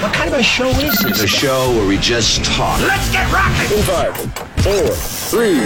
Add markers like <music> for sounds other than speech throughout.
What kind of a show is this? It's a show where we just talk. Let's get rocking! Five, four, three,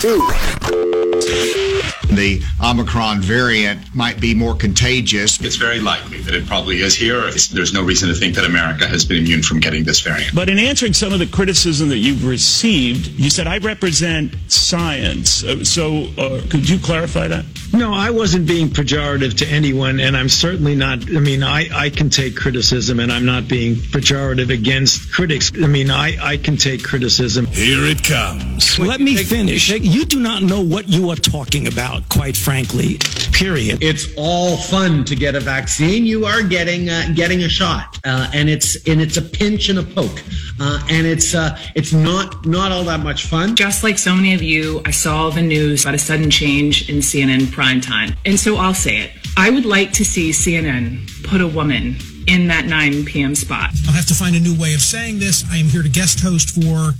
two. The Omicron variant might be more contagious. It's very likely that it probably is here. It's, there's no reason to think that America has been immune from getting this variant. But in answering some of the criticism that you've received, you said, I represent science. Uh, so uh, could you clarify that? No, I wasn't being pejorative to anyone, and I'm certainly not. I mean, I, I can take criticism, and I'm not being pejorative against critics. I mean, I, I can take criticism. Here it comes. Let me finish. You do not know what you are talking about, quite frankly. Period. It's all fun to get a vaccine. You are getting uh, getting a shot, uh, and it's and it's a pinch and a poke, uh, and it's uh, it's not not all that much fun. Just like so many of you, I saw the news about a sudden change in CNN prime time, and so I'll say it. I would like to see CNN put a woman in that 9 p.m. spot. I'll have to find a new way of saying this. I am here to guest host for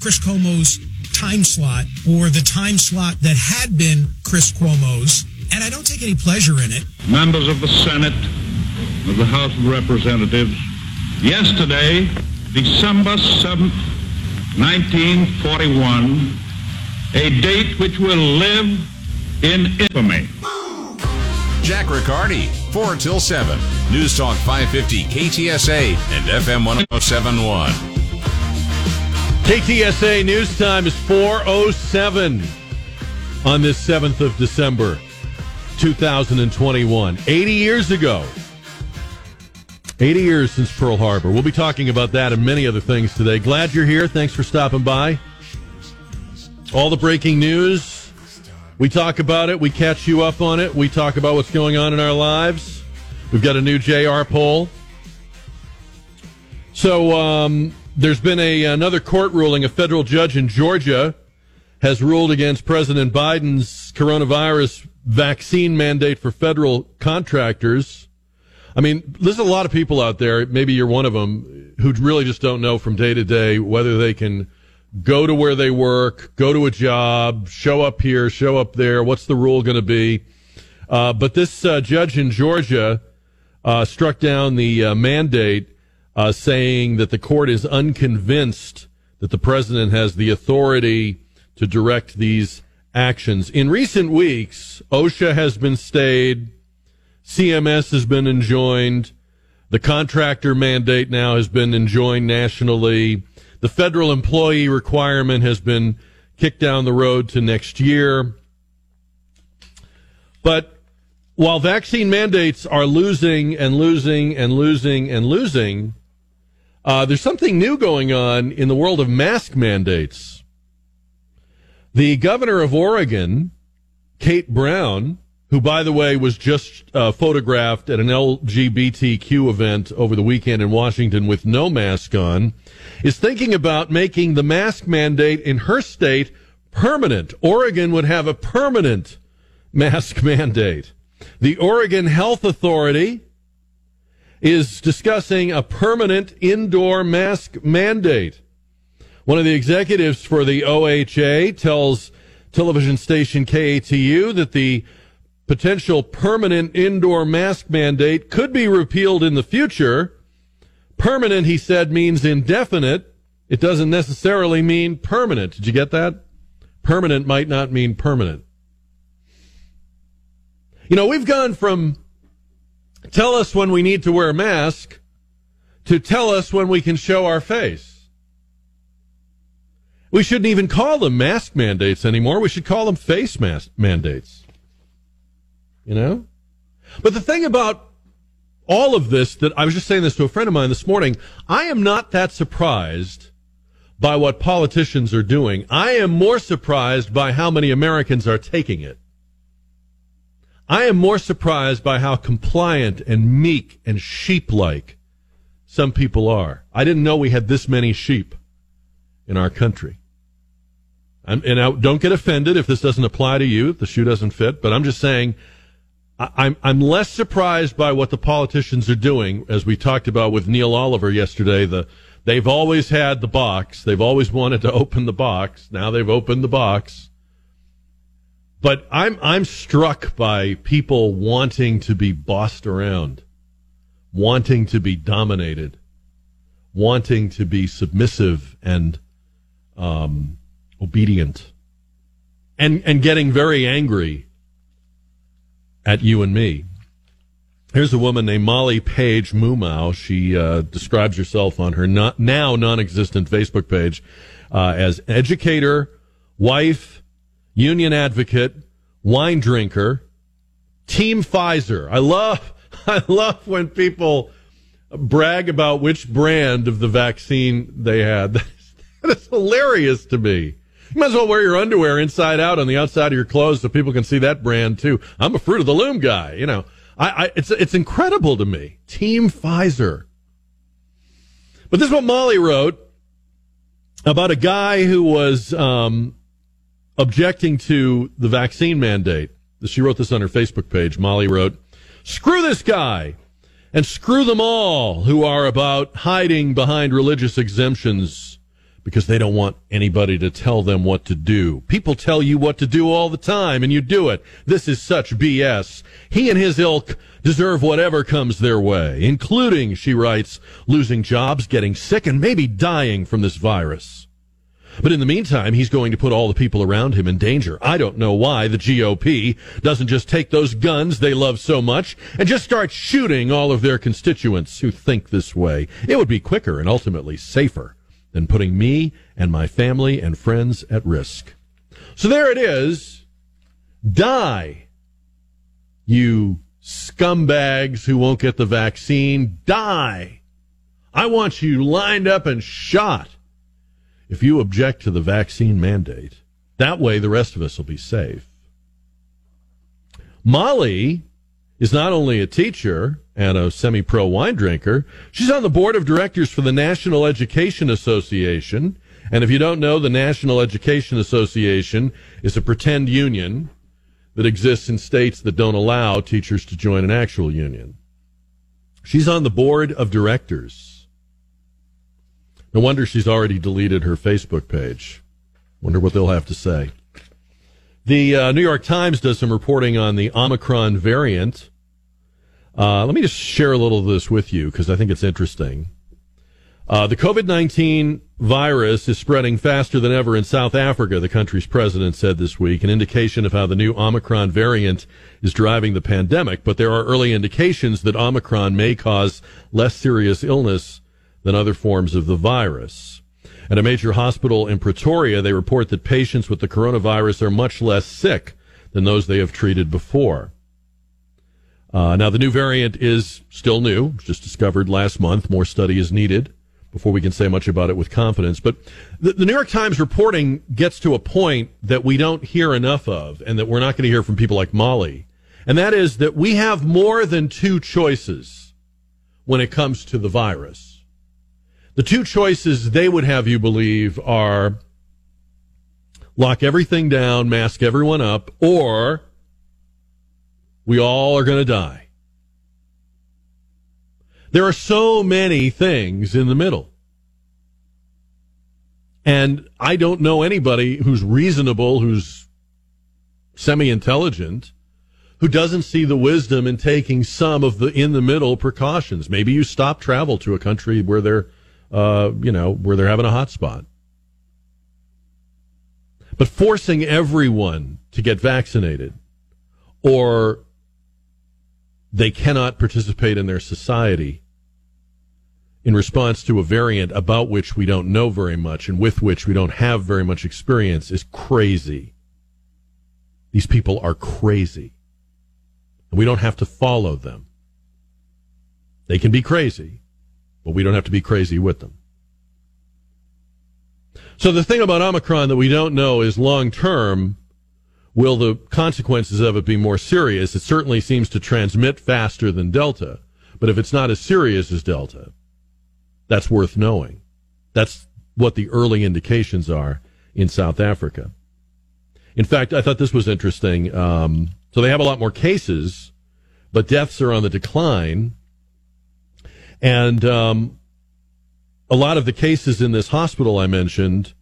Chris Cuomo's time slot, or the time slot that had been Chris Cuomo's, and I don't take any pleasure in it. Members of the Senate, of the House of Representatives, yesterday, December 7th, 1941, a date which will live in infamy. Jack Riccardi, 4 till 7. News Talk 550 KTSA and FM 1071. KTSA news time is 407 on this 7th of December, 2021. 80 years ago. 80 years since Pearl Harbor. We'll be talking about that and many other things today. Glad you're here. Thanks for stopping by. All the breaking news. We talk about it. We catch you up on it. We talk about what's going on in our lives. We've got a new JR poll. So, um, there's been a another court ruling. A federal judge in Georgia has ruled against President Biden's coronavirus vaccine mandate for federal contractors. I mean, there's a lot of people out there. Maybe you're one of them who really just don't know from day to day whether they can go to where they work, go to a job, show up here, show up there. What's the rule going to be? Uh, but this uh, judge in Georgia uh, struck down the uh, mandate uh, saying that the court is unconvinced that the president has the authority to direct these actions. In recent weeks, OSHA has been stayed, CMS has been enjoined, the contractor mandate now has been enjoined nationally, the federal employee requirement has been kicked down the road to next year. But while vaccine mandates are losing and losing and losing and losing, uh, there's something new going on in the world of mask mandates. The governor of Oregon, Kate Brown, who, by the way, was just uh, photographed at an LGBTQ event over the weekend in Washington with no mask on, is thinking about making the mask mandate in her state permanent. Oregon would have a permanent mask <laughs> mandate. The Oregon Health Authority is discussing a permanent indoor mask mandate. One of the executives for the OHA tells television station KATU that the potential permanent indoor mask mandate could be repealed in the future. Permanent, he said, means indefinite. It doesn't necessarily mean permanent. Did you get that? Permanent might not mean permanent. You know, we've gone from tell us when we need to wear a mask to tell us when we can show our face. We shouldn't even call them mask mandates anymore. We should call them face mask mandates. You know? But the thing about all of this that I was just saying this to a friend of mine this morning, I am not that surprised by what politicians are doing. I am more surprised by how many Americans are taking it. I am more surprised by how compliant and meek and sheep like some people are. I didn't know we had this many sheep in our country. I'm, and I, don't get offended if this doesn't apply to you, if the shoe doesn't fit, but I'm just saying I, I'm, I'm less surprised by what the politicians are doing, as we talked about with Neil Oliver yesterday. The, they've always had the box. They've always wanted to open the box. Now they've opened the box. But I'm, I'm struck by people wanting to be bossed around, wanting to be dominated, wanting to be submissive and, um, obedient and and getting very angry at you and me. Here's a woman named Molly Page Mumau. She uh, describes herself on her not, now non-existent Facebook page uh, as educator, wife, union advocate, wine drinker, Team Pfizer. I love <laughs> I love when people brag about which brand of the vaccine they had. <laughs> That is hilarious to me. You might as well wear your underwear inside out on the outside of your clothes so people can see that brand too. I'm a fruit of the loom guy. You know, I, I it's it's incredible to me. Team Pfizer. But this is what Molly wrote about a guy who was um, objecting to the vaccine mandate. She wrote this on her Facebook page. Molly wrote, "Screw this guy." And screw them all who are about hiding behind religious exemptions because they don't want anybody to tell them what to do. People tell you what to do all the time and you do it. This is such BS. He and his ilk deserve whatever comes their way, including, she writes, losing jobs, getting sick, and maybe dying from this virus. But in the meantime, he's going to put all the people around him in danger. I don't know why the GOP doesn't just take those guns they love so much and just start shooting all of their constituents who think this way. It would be quicker and ultimately safer than putting me and my family and friends at risk. So there it is. Die, you scumbags who won't get the vaccine. Die. I want you lined up and shot if you object to the vaccine mandate. That way, the rest of us will be safe. Molly is not only a teacher and a semi pro wine drinker, she's on the board of directors for the National Education Association. And if you don't know, the National Education Association is a pretend union that exists in states that don't allow teachers to join an actual union. She's on the board of directors. No wonder she's already deleted her Facebook page. Wonder what they'll have to say. The uh, New York Times does some reporting on the Omicron variant. Uh, let me just share a little of this with you because I think it's interesting. Uh, the COVID 19 virus is spreading faster than ever in South Africa, the country's president said this week, an indication of how the new Omicron variant is driving the pandemic. But there are early indications that Omicron may cause less serious illness than other forms of the virus. At a major hospital in Pretoria, they report that patients with the coronavirus are much less sick than those they have treated before. Uh, now, the new variant is still new, just discovered last month. More study is needed before we can say much about it with confidence. But the, the New York Times reporting gets to a point that we don't hear enough of, and that we're not going to hear from people like Molly. And that is that we have more than two choices when it comes to the virus. The two choices they would have you believe are lock everything down, mask everyone up, or we all are going to die. There are so many things in the middle. And I don't know anybody who's reasonable, who's semi intelligent, who doesn't see the wisdom in taking some of the in the middle precautions. Maybe you stop travel to a country where they're uh, you know, where they're having a hot spot. But forcing everyone to get vaccinated or they cannot participate in their society in response to a variant about which we don't know very much and with which we don't have very much experience is crazy. These people are crazy. And we don't have to follow them. They can be crazy, but we don't have to be crazy with them. So the thing about Omicron that we don't know is long term, will the consequences of it be more serious? It certainly seems to transmit faster than Delta, but if it's not as serious as Delta, That's worth knowing. That's what the early indications are in South Africa. In fact, I thought this was interesting. Um, so they have a lot more cases, but deaths are on the decline. And um, a lot of the cases in this hospital I mentioned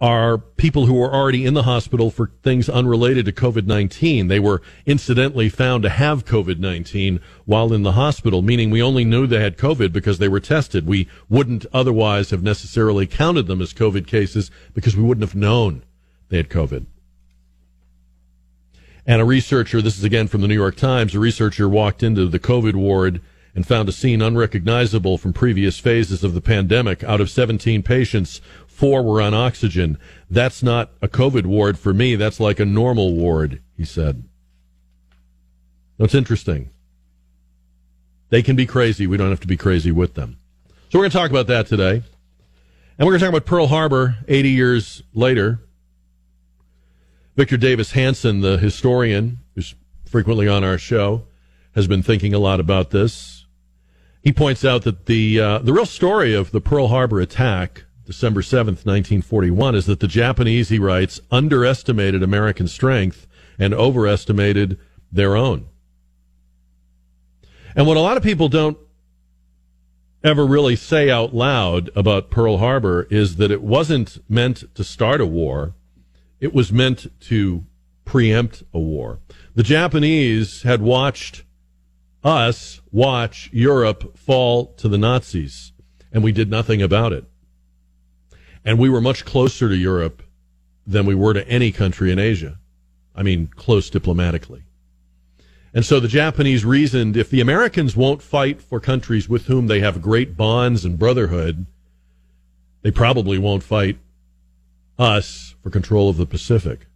are people who were already in the hospital for things unrelated to COVID 19. They were incidentally found to have COVID 19 while in the hospital, meaning we only knew they had COVID because they were tested. We wouldn't otherwise have necessarily counted them as COVID cases because we wouldn't have known they had COVID. And a researcher, this is again from the New York Times, a researcher walked into the COVID ward and found a scene unrecognizable from previous phases of the pandemic. Out of 17 patients, four were on oxygen. That's not a COVID ward for me. That's like a normal ward, he said. That's interesting. They can be crazy. We don't have to be crazy with them. So we're going to talk about that today. And we're going to talk about Pearl Harbor 80 years later. Victor Davis Hanson, the historian who's frequently on our show, has been thinking a lot about this. He points out that the uh, the real story of the Pearl Harbor attack December 7th, 1941, is that the Japanese, he writes, underestimated American strength and overestimated their own. And what a lot of people don't ever really say out loud about Pearl Harbor is that it wasn't meant to start a war. It was meant to preempt a war. The Japanese had watched us watch Europe fall to the Nazis, and we did nothing about it. And we were much closer to Europe than we were to any country in Asia. I mean, close diplomatically. And so the Japanese reasoned if the Americans won't fight for countries with whom they have great bonds and brotherhood, they probably won't fight us for control of the Pacific.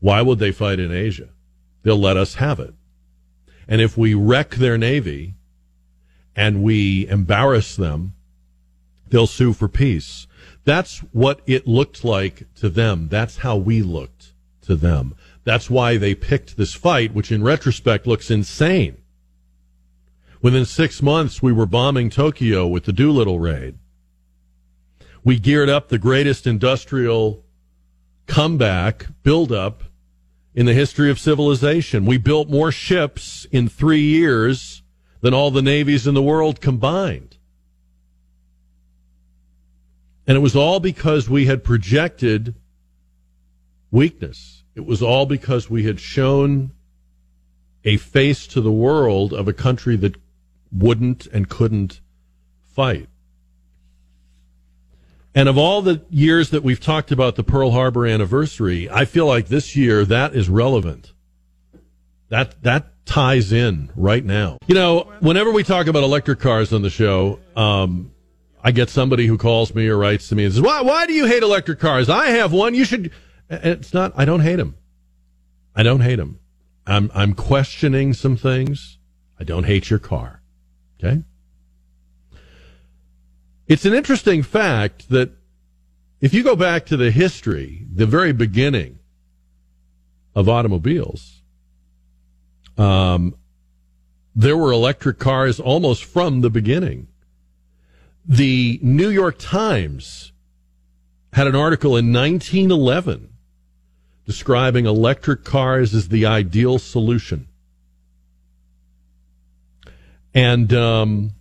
Why would they fight in Asia? They'll let us have it. And if we wreck their navy and we embarrass them, they'll sue for peace. That's what it looked like to them. That's how we looked to them. That's why they picked this fight, which in retrospect looks insane. Within six months, we were bombing Tokyo with the Doolittle raid. We geared up the greatest industrial comeback, buildup in the history of civilization. We built more ships in three years than all the navies in the world combined. And it was all because we had projected weakness. It was all because we had shown a face to the world of a country that wouldn't and couldn't fight. And of all the years that we've talked about the Pearl Harbor anniversary, I feel like this year that is relevant. That that ties in right now. You know, whenever we talk about electric cars on the show, um, I get somebody who calls me or writes to me and says, "Why? Why do you hate electric cars? I have one. You should." It's not. I don't hate them. I don't hate them. I'm I'm questioning some things. I don't hate your car. Okay. It's an interesting fact that if you go back to the history, the very beginning of automobiles, um, there were electric cars almost from the beginning. The New York Times had an article in 1911 describing electric cars as the ideal solution. And um,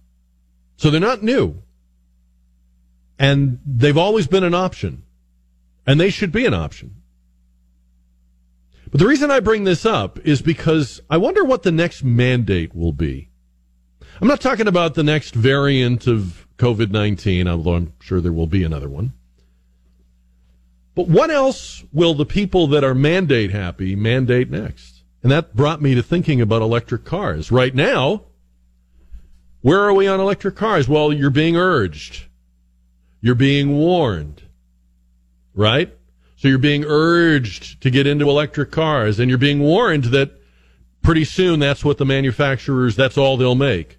so they're not new. And they've always been an option. And they should be an option. But the reason I bring this up is because I wonder what the next mandate will be. I'm not talking about the next variant of COVID 19, although I'm sure there will be another one. But what else will the people that are mandate happy mandate next? And that brought me to thinking about electric cars. Right now, where are we on electric cars? Well, you're being urged. You're being warned. Right? So you're being urged to get into electric cars and you're being warned that pretty soon that's what the manufacturers, that's all they'll make.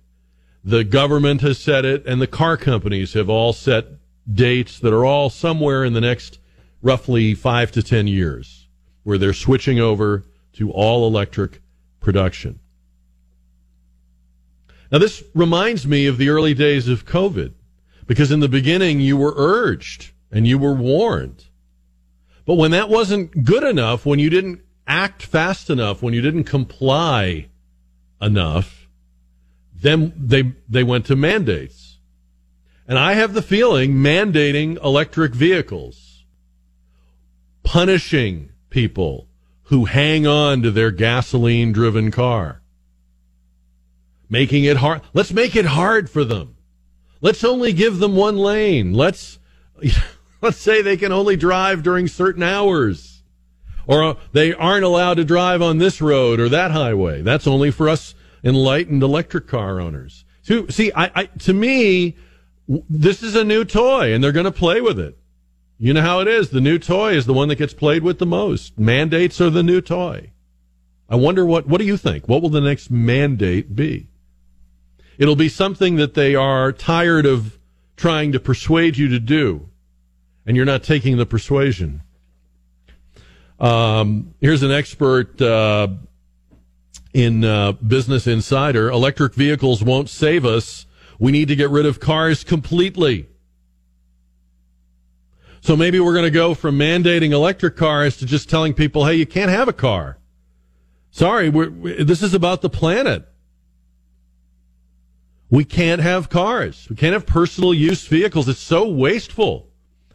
The government has said it and the car companies have all set dates that are all somewhere in the next roughly five to 10 years where they're switching over to all electric production. Now, this reminds me of the early days of COVID. Because in the beginning you were urged and you were warned. But when that wasn't good enough, when you didn't act fast enough, when you didn't comply enough, then they, they went to mandates. And I have the feeling mandating electric vehicles, punishing people who hang on to their gasoline driven car, making it hard. Let's make it hard for them. Let's only give them one lane. Let's, <laughs> let's say they can only drive during certain hours or uh, they aren't allowed to drive on this road or that highway. That's only for us enlightened electric car owners. So, see, I, I, to me, this is a new toy and they're going to play with it. You know how it is. The new toy is the one that gets played with the most. Mandates are the new toy. I wonder what, what do you think? What will the next mandate be? It'll be something that they are tired of trying to persuade you to do, and you're not taking the persuasion. Um, here's an expert uh, in uh, Business Insider. Electric vehicles won't save us. We need to get rid of cars completely. So maybe we're going to go from mandating electric cars to just telling people, hey, you can't have a car. Sorry, this is about the planet. We can't have cars. We can't have personal use vehicles. It's so wasteful.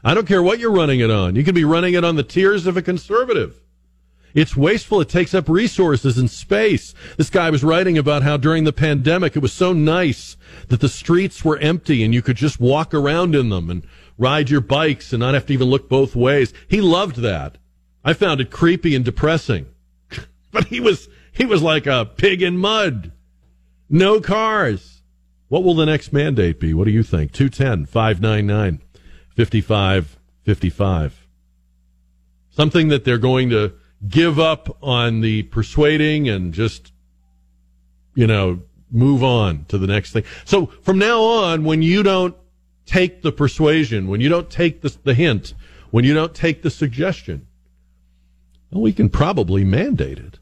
I don't care what you're running it on. You can be running it on the tears of a conservative. It's wasteful. It takes up resources and space. This guy was writing about how during the pandemic it was so nice that the streets were empty and you could just walk around in them and ride your bikes and not have to even look both ways. He loved that. I found it creepy and depressing. <laughs> but he was he was like a pig in mud. No cars. What will the next mandate be? What do you think? 210 599 5555. Something that they're going to give up on the persuading and just, you know, move on to the next thing. So from now on, when you don't take the persuasion, when you don't take the, the hint, when you don't take the suggestion, well, we can probably mandate it.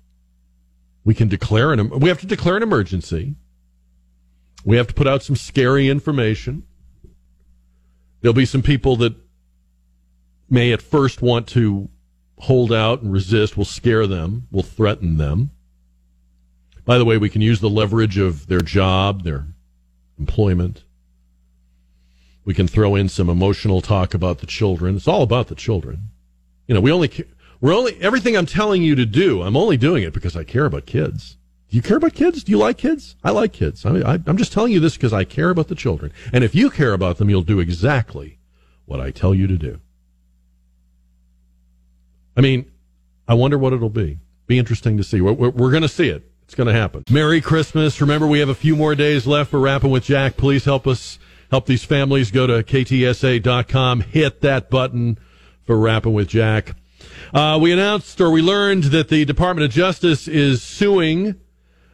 We can declare an, we have to declare an emergency. We have to put out some scary information. There'll be some people that may at first want to hold out and resist. We'll scare them. We'll threaten them. By the way, we can use the leverage of their job, their employment. We can throw in some emotional talk about the children. It's all about the children. You know, we only, we're only, everything I'm telling you to do, I'm only doing it because I care about kids. Do you care about kids? Do you like kids? I like kids. I, I, I'm just telling you this because I care about the children. And if you care about them, you'll do exactly what I tell you to do. I mean, I wonder what it'll be. Be interesting to see. We're, we're, we're going to see it. It's going to happen. Merry Christmas. Remember, we have a few more days left for Wrapping with Jack. Please help us help these families. Go to ktsa.com. Hit that button for Wrapping with Jack. Uh, we announced or we learned that the Department of Justice is suing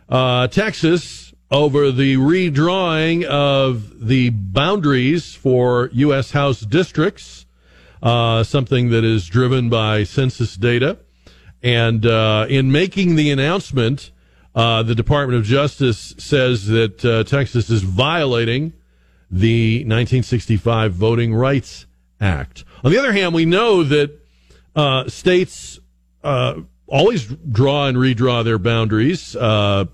uh, Texas over the redrawing of the boundaries for U.S. House districts, uh, something that is driven by census data. And uh, in making the announcement, uh, the Department of Justice says that uh, Texas is violating the 1965 Voting Rights Act. On the other hand, we know that uh, states always draw and redraw their boundaries. Uh,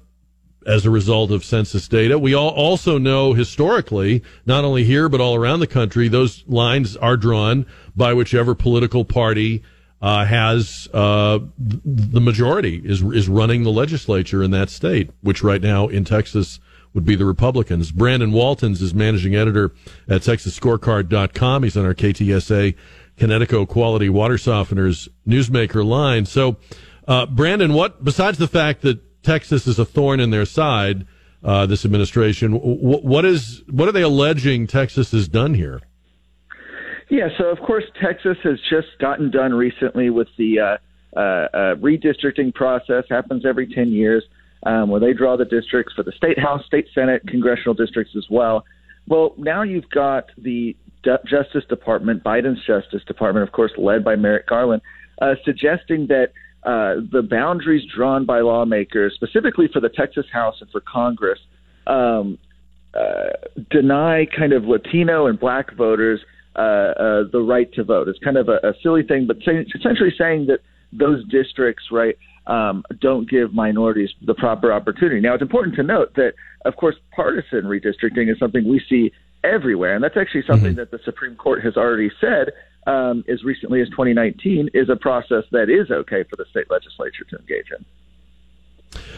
as a result of census data. We all also know historically, not only here, but all around the country, those lines are drawn by whichever political party uh, has uh, the majority, is, is running the legislature in that state, which right now in Texas would be the Republicans. Brandon Waltens is managing editor at TexasScorecard.com. He's on our KTSA Connecticut Quality Water Softeners Newsmaker line. So, uh, Brandon, what, besides the fact that Texas is a thorn in their side. Uh, this administration. What is what are they alleging Texas has done here? Yeah, so of course Texas has just gotten done recently with the uh, uh, uh, redistricting process. Happens every ten years, um, where they draw the districts for the state house, state senate, congressional districts as well. Well, now you've got the D- Justice Department, Biden's Justice Department, of course, led by Merrick Garland, uh, suggesting that uh, the boundaries drawn by lawmakers, specifically for the Texas House and for Congress, um, uh, deny kind of Latino and Black voters uh, uh, the right to vote. It's kind of a, a silly thing, but say, essentially saying that those districts, right, um, don't give minorities the proper opportunity. Now, it's important to note that, of course, partisan redistricting is something we see everywhere, and that's actually something mm-hmm. that the Supreme Court has already said um, as recently as 2019 is a process that is okay for the state legislature to engage in.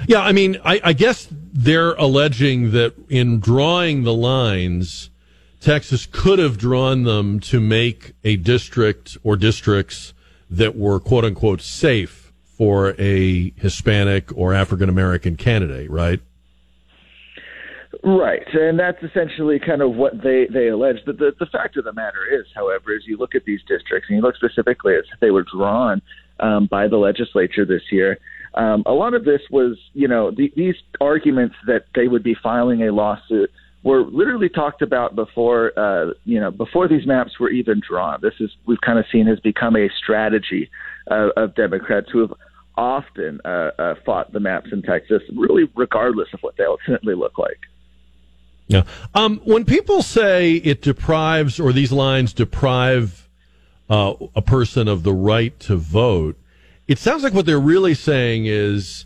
Yeah, I mean, I, I guess they're alleging that in drawing the lines, Texas could have drawn them to make a district or districts that were quote unquote safe for a Hispanic or African American candidate, right? Right, and that's essentially kind of what they they allege. But the the fact of the matter is, however, is you look at these districts and you look specifically as they were drawn um, by the legislature this year. Um, a lot of this was, you know, the, these arguments that they would be filing a lawsuit were literally talked about before, uh, you know, before these maps were even drawn. This is we've kind of seen has become a strategy of Democrats who have often uh, uh, fought the maps in Texas, really regardless of what they ultimately look like. Yeah. Um, when people say it deprives or these lines deprive uh, a person of the right to vote, it sounds like what they're really saying is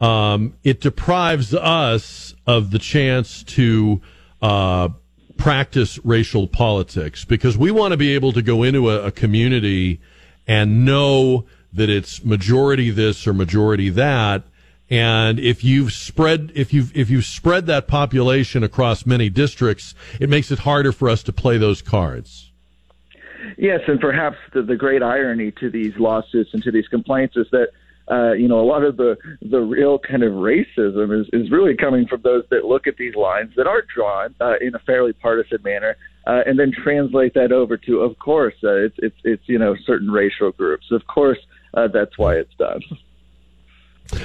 um, it deprives us of the chance to uh, practice racial politics because we want to be able to go into a, a community and know that it's majority this or majority that and if you've spread if you've if you've spread that population across many districts, it makes it harder for us to play those cards. Yes, and perhaps the, the great irony to these lawsuits and to these complaints is that uh, you know a lot of the the real kind of racism is is really coming from those that look at these lines that are drawn uh, in a fairly partisan manner. Uh, and then translate that over to, of course, uh, it's it's it's you know certain racial groups. Of course, uh, that's why it's done.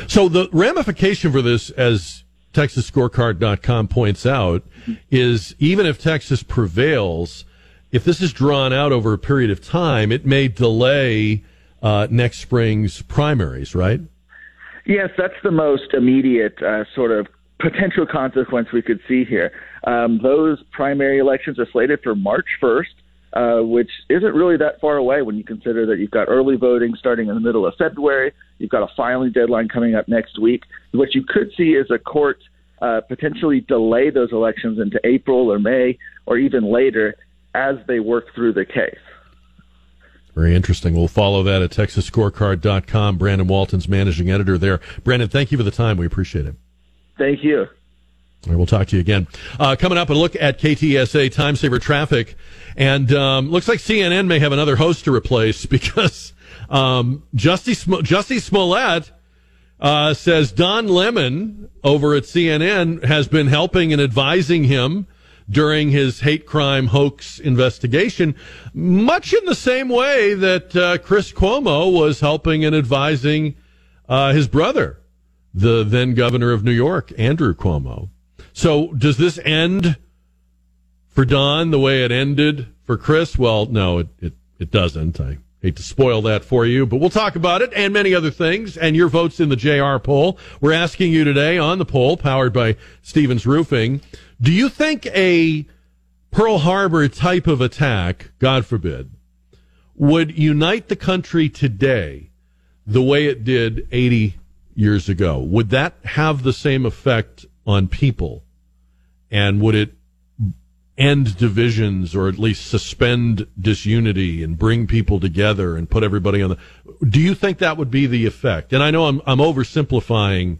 So the ramification for this, as TexasScorecard.com points out, is even if Texas prevails, if this is drawn out over a period of time, it may delay uh, next spring's primaries, right? Yes, that's the most immediate uh, sort of potential consequence we could see here. Um, those primary elections are slated for March 1st. Uh, which isn't really that far away when you consider that you've got early voting starting in the middle of February. You've got a filing deadline coming up next week. What you could see is a court uh, potentially delay those elections into April or May or even later as they work through the case. Very interesting. We'll follow that at TexasScorecard.com. Brandon Waltens managing editor there. Brandon, thank you for the time. We appreciate it. Thank you. We'll talk to you again. Uh, coming up, a look at KTSA time saver traffic. And um, looks like CNN may have another host to replace <laughs> because um, Jussie Smollett uh, says Don Lemon over at CNN has been helping and advising him during his hate crime hoax investigation, much in the same way that uh, Chris Cuomo was helping and advising uh, his brother, the then governor of New York, Andrew Cuomo. So does this end for Don the way it ended for Chris? Well, no, it, it, it doesn't. I hate to spoil that for you, but we'll talk about it and many other things and your votes in the JR poll. We're asking you today on the poll powered by Stevens Roofing. Do you think a Pearl Harbor type of attack, God forbid, would unite the country today the way it did 80 years ago? Would that have the same effect on people and would it end divisions or at least suspend disunity and bring people together and put everybody on the do you think that would be the effect? And i know i'm, I'm oversimplifying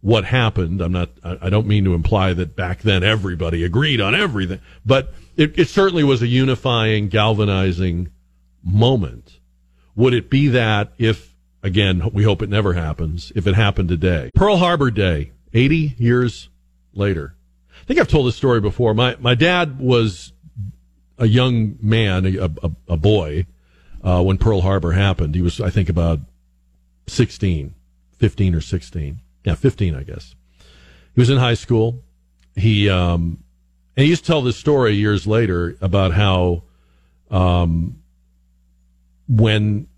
what happened. I'm not i don't mean to imply that back then everybody agreed on everything but it, it certainly was a unifying galvanizing moment. Would it be that if again we hope it never happens if it happened today? Pearl harbor day 80 years later I think I've told this story before. My my dad was a young man, a, a, a boy, uh, when Pearl Harbor happened. He was, I think, about 16, 15 or 16. Yeah, 15, I guess. He was in high school. He, um, and he used to tell this story years later about how, um, when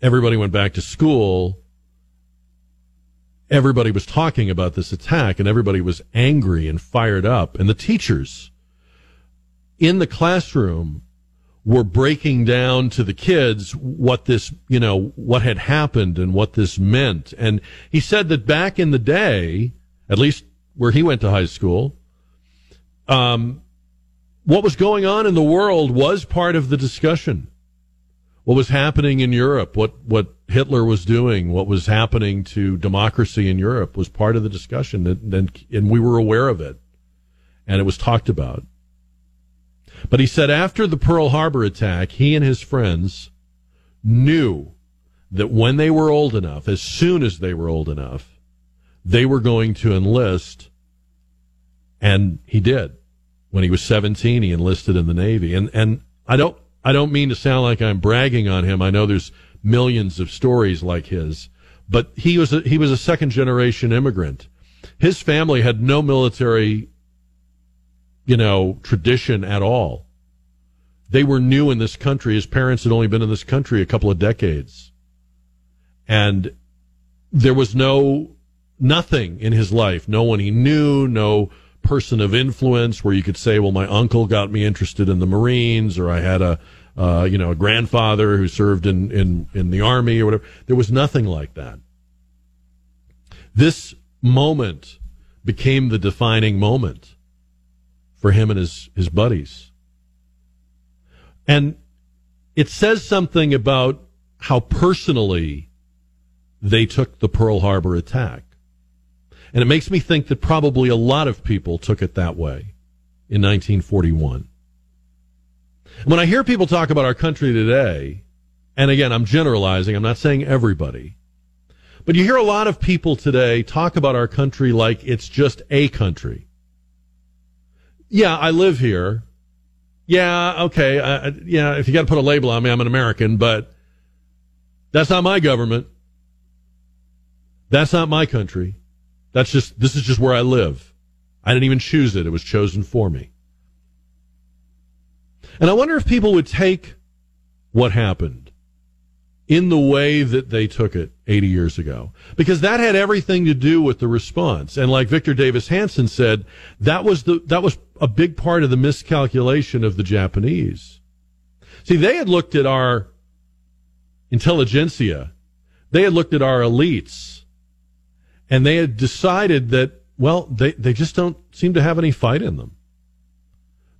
everybody went back to school, everybody was talking about this attack and everybody was angry and fired up. And the teachers in the classroom were breaking down to the kids what this, you know, what had happened and what this meant. And he said that back in the day, at least where he went to high school, um, what was going on in the world was part of the discussion. What was happening in Europe, what, what Hitler was doing, what was happening to democracy in Europe was part of the discussion, and, and, we were aware of it, and it was talked about. But he said after the Pearl Harbor attack, he and his friends knew that when they were old enough, as soon as they were old enough, they were going to enlist. And he did. When he was 17, he enlisted in the Navy. And, and I don't, I don't mean to sound like I'm bragging on him. I know there's millions of stories like his, but he was a, he was a second generation immigrant. His family had no military you know, tradition at all. They were new in this country. His parents had only been in this country a couple of decades. And there was no, nothing in his life. No one he knew, no person of influence where you could say, well, my uncle got me interested in the Marines or I had a, uh, you know, a grandfather who served in, in, in the army or whatever. There was nothing like that. This moment became the defining moment for him and his, his buddies. And it says something about how personally they took the Pearl Harbor attack. And it makes me think that probably a lot of people took it that way in 1941. When I hear people talk about our country today, and again, I'm generalizing, I'm not saying everybody, but you hear a lot of people today talk about our country like it's just a country yeah, I live here. Yeah, okay. Yeah, if you got to put a label on me, I'm an American, but that's not my government. That's not my country. That's just, this is just where I live. I didn't even choose it. It was chosen for me. And I wonder if people would take what happened in the way that they took it 80 years ago. Because that had everything to do with the response. And like Victor Davis Hanson said, that was the, that was a big part of the miscalculation of the Japanese. See, they had looked at our intelligentsia. They had looked at our elites and they had decided that, well, they, they just don't seem to have any fight in them.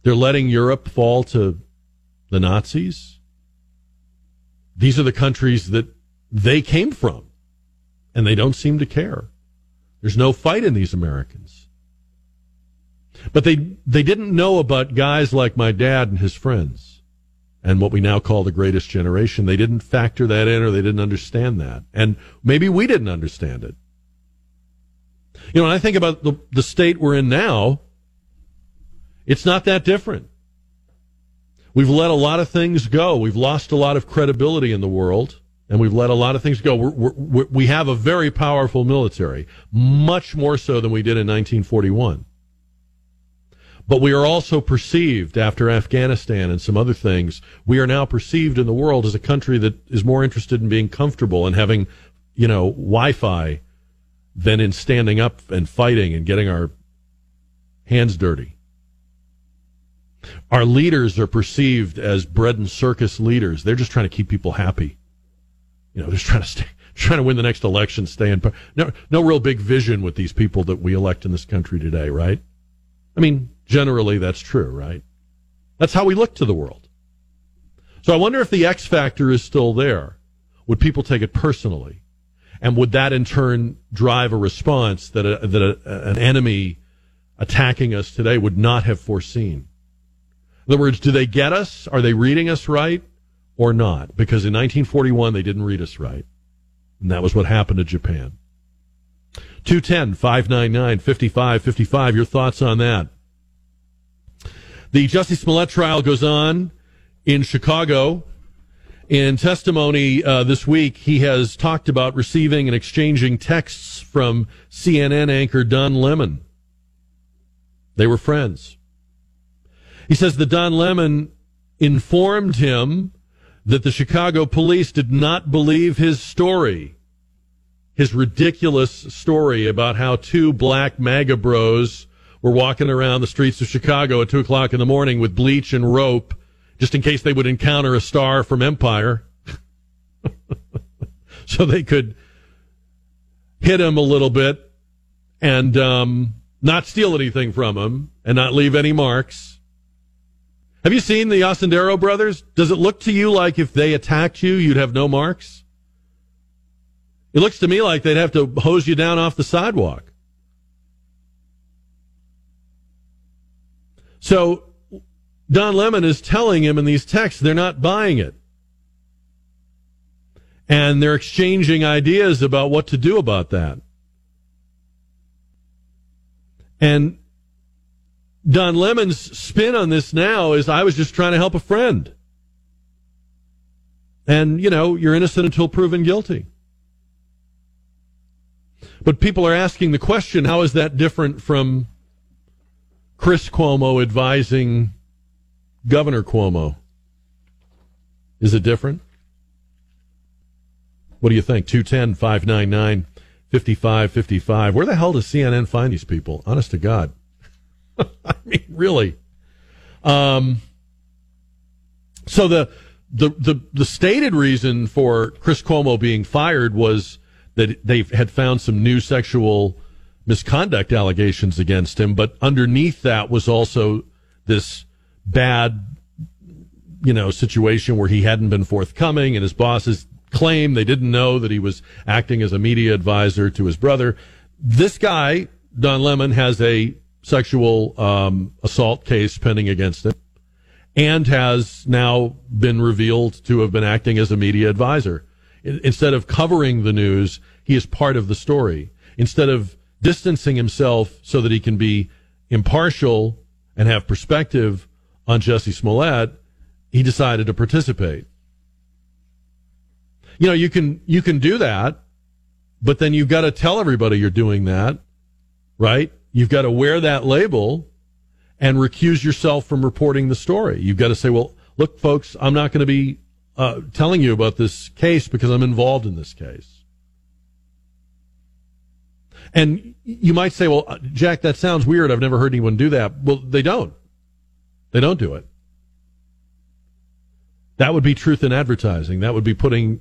They're letting Europe fall to the Nazis these are the countries that they came from, and they don't seem to care. There's no fight in these Americans. But they, they didn't know about guys like my dad and his friends and what we now call the greatest generation. They didn't factor that in or they didn't understand that. And maybe we didn't understand it. You know, when I think about the, the state we're in now, it's not that different. We've let a lot of things go. We've lost a lot of credibility in the world, and we've let a lot of things go. We're, we're, we have a very powerful military, much more so than we did in 1941. But we are also perceived after Afghanistan and some other things. We are now perceived in the world as a country that is more interested in being comfortable and having, you know, Wi-Fi than in standing up and fighting and getting our hands dirty. Our leaders are perceived as bread and circus leaders. They're just trying to keep people happy. You know, they're just trying to stay, <laughs> trying to win the next election, stay in power. No, no real big vision with these people that we elect in this country today, right? I mean, generally that's true, right? That's how we look to the world. So I wonder if the X factor is still there. Would people take it personally? And would that in turn drive a response that, a, that a, an enemy attacking us today would not have foreseen? In other words, do they get us? Are they reading us right or not? Because in 1941, they didn't read us right. And that was what happened to Japan. 210 599 5555. Your thoughts on that? The Jussie Smollett trial goes on in Chicago. In testimony uh, this week, he has talked about receiving and exchanging texts from CNN anchor Don Lemon. They were friends. He says that Don Lemon informed him that the Chicago police did not believe his story, his ridiculous story about how two black MAGA bros were walking around the streets of Chicago at two o'clock in the morning with bleach and rope, just in case they would encounter a star from Empire, <laughs> so they could hit him a little bit and um, not steal anything from him and not leave any marks. Have you seen the Osundairo brothers? Does it look to you like if they attacked you, you'd have no marks? It looks to me like they'd have to hose you down off the sidewalk. So Don Lemon is telling him in these texts they're not buying it. And they're exchanging ideas about what to do about that. And Don Lemon's spin on this now is I was just trying to help a friend. And, you know, you're innocent until proven guilty. But people are asking the question how is that different from Chris Cuomo advising Governor Cuomo? Is it different? What do you think? 210 599 5555. Where the hell does CNN find these people? Honest to God. <laughs> I mean, really. Um, so the, the, the, the stated reason for Chris Cuomo being fired was that they had found some new sexual misconduct allegations against him, but underneath that was also this bad, you know, situation where he hadn't been forthcoming and his bosses claimed they didn't know that he was acting as a media advisor to his brother. This guy, Don Lemon, has a sexual um, assault case pending against him and has now been revealed to have been acting as a media advisor. Instead of covering the news, he is part of the story. Instead of distancing himself so that he can be impartial and have perspective on Jussie Smollett, he decided to participate. You know, you can you can do that, but then you've got to tell everybody you're doing that, right? You've got to wear that label and recuse yourself from reporting the story. You've got to say, well, look, folks, I'm not going to be uh, telling you about this case because I'm involved in this case. And you might say, well, Jack, that sounds weird. I've never heard anyone do that. Well, they don't. They don't do it. That would be truth in advertising. That would be putting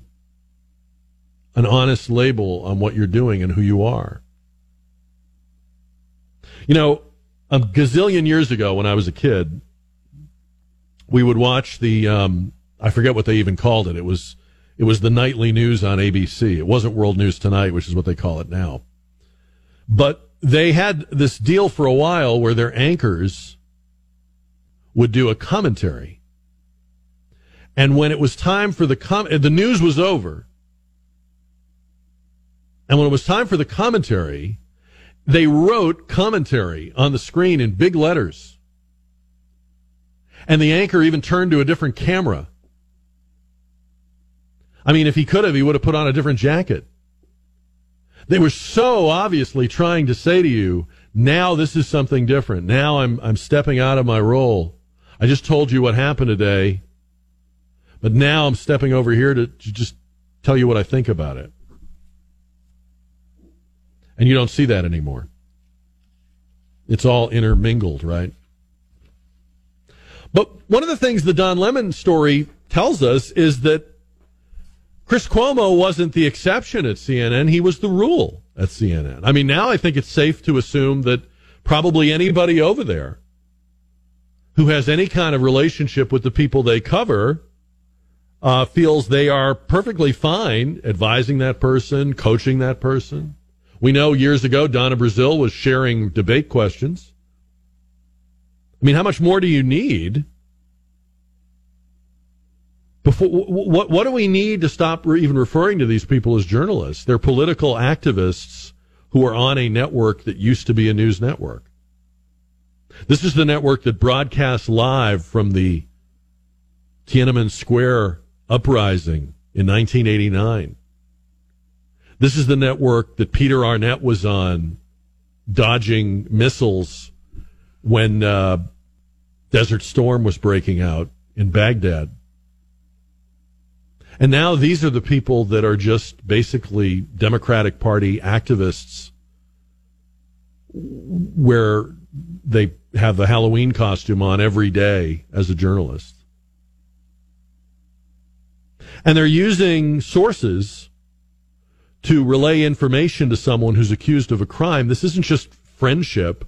an honest label on what you're doing and who you are. You know, a gazillion years ago when I was a kid, we would watch the, um, I forget what they even called it. It was, it was the nightly news on ABC. It wasn't World News Tonight, which is what they call it now. But they had this deal for a while where their anchors would do a commentary. And when it was time for the com- the news was over, and when it was time for the commentary, they wrote commentary on the screen in big letters. And the anchor even turned to a different camera. I mean, if he could have, he would have put on a different jacket. They were so obviously trying to say to you, now this is something different. Now I'm, I'm stepping out of my role. I just told you what happened today, but now I'm stepping over here to, to just tell you what I think about it. And you don't see that anymore. It's all intermingled, right? But one of the things the Don Lemon story tells us is that Chris Cuomo wasn't the exception at CNN. He was the rule at CNN. I mean, now I think it's safe to assume that probably anybody over there who has any kind of relationship with the people they cover uh, feels they are perfectly fine advising that person, coaching that person. We know years ago Donna Brazile was sharing debate questions. I mean, how much more do you need before, what, what do we need to stop even referring to these people as journalists? They're political activists who are on a network that used to be a news network. This is the network that broadcasts live from the Tiananmen Square uprising in 1989. This is the network that Peter Arnett was on, dodging missiles when uh, Desert Storm was breaking out in Baghdad. And now these are the people that are just basically Democratic Party activists where they have the Halloween costume on every day as a journalist. And they're using sources to relay information to someone who's accused of a crime. This isn't just friendship.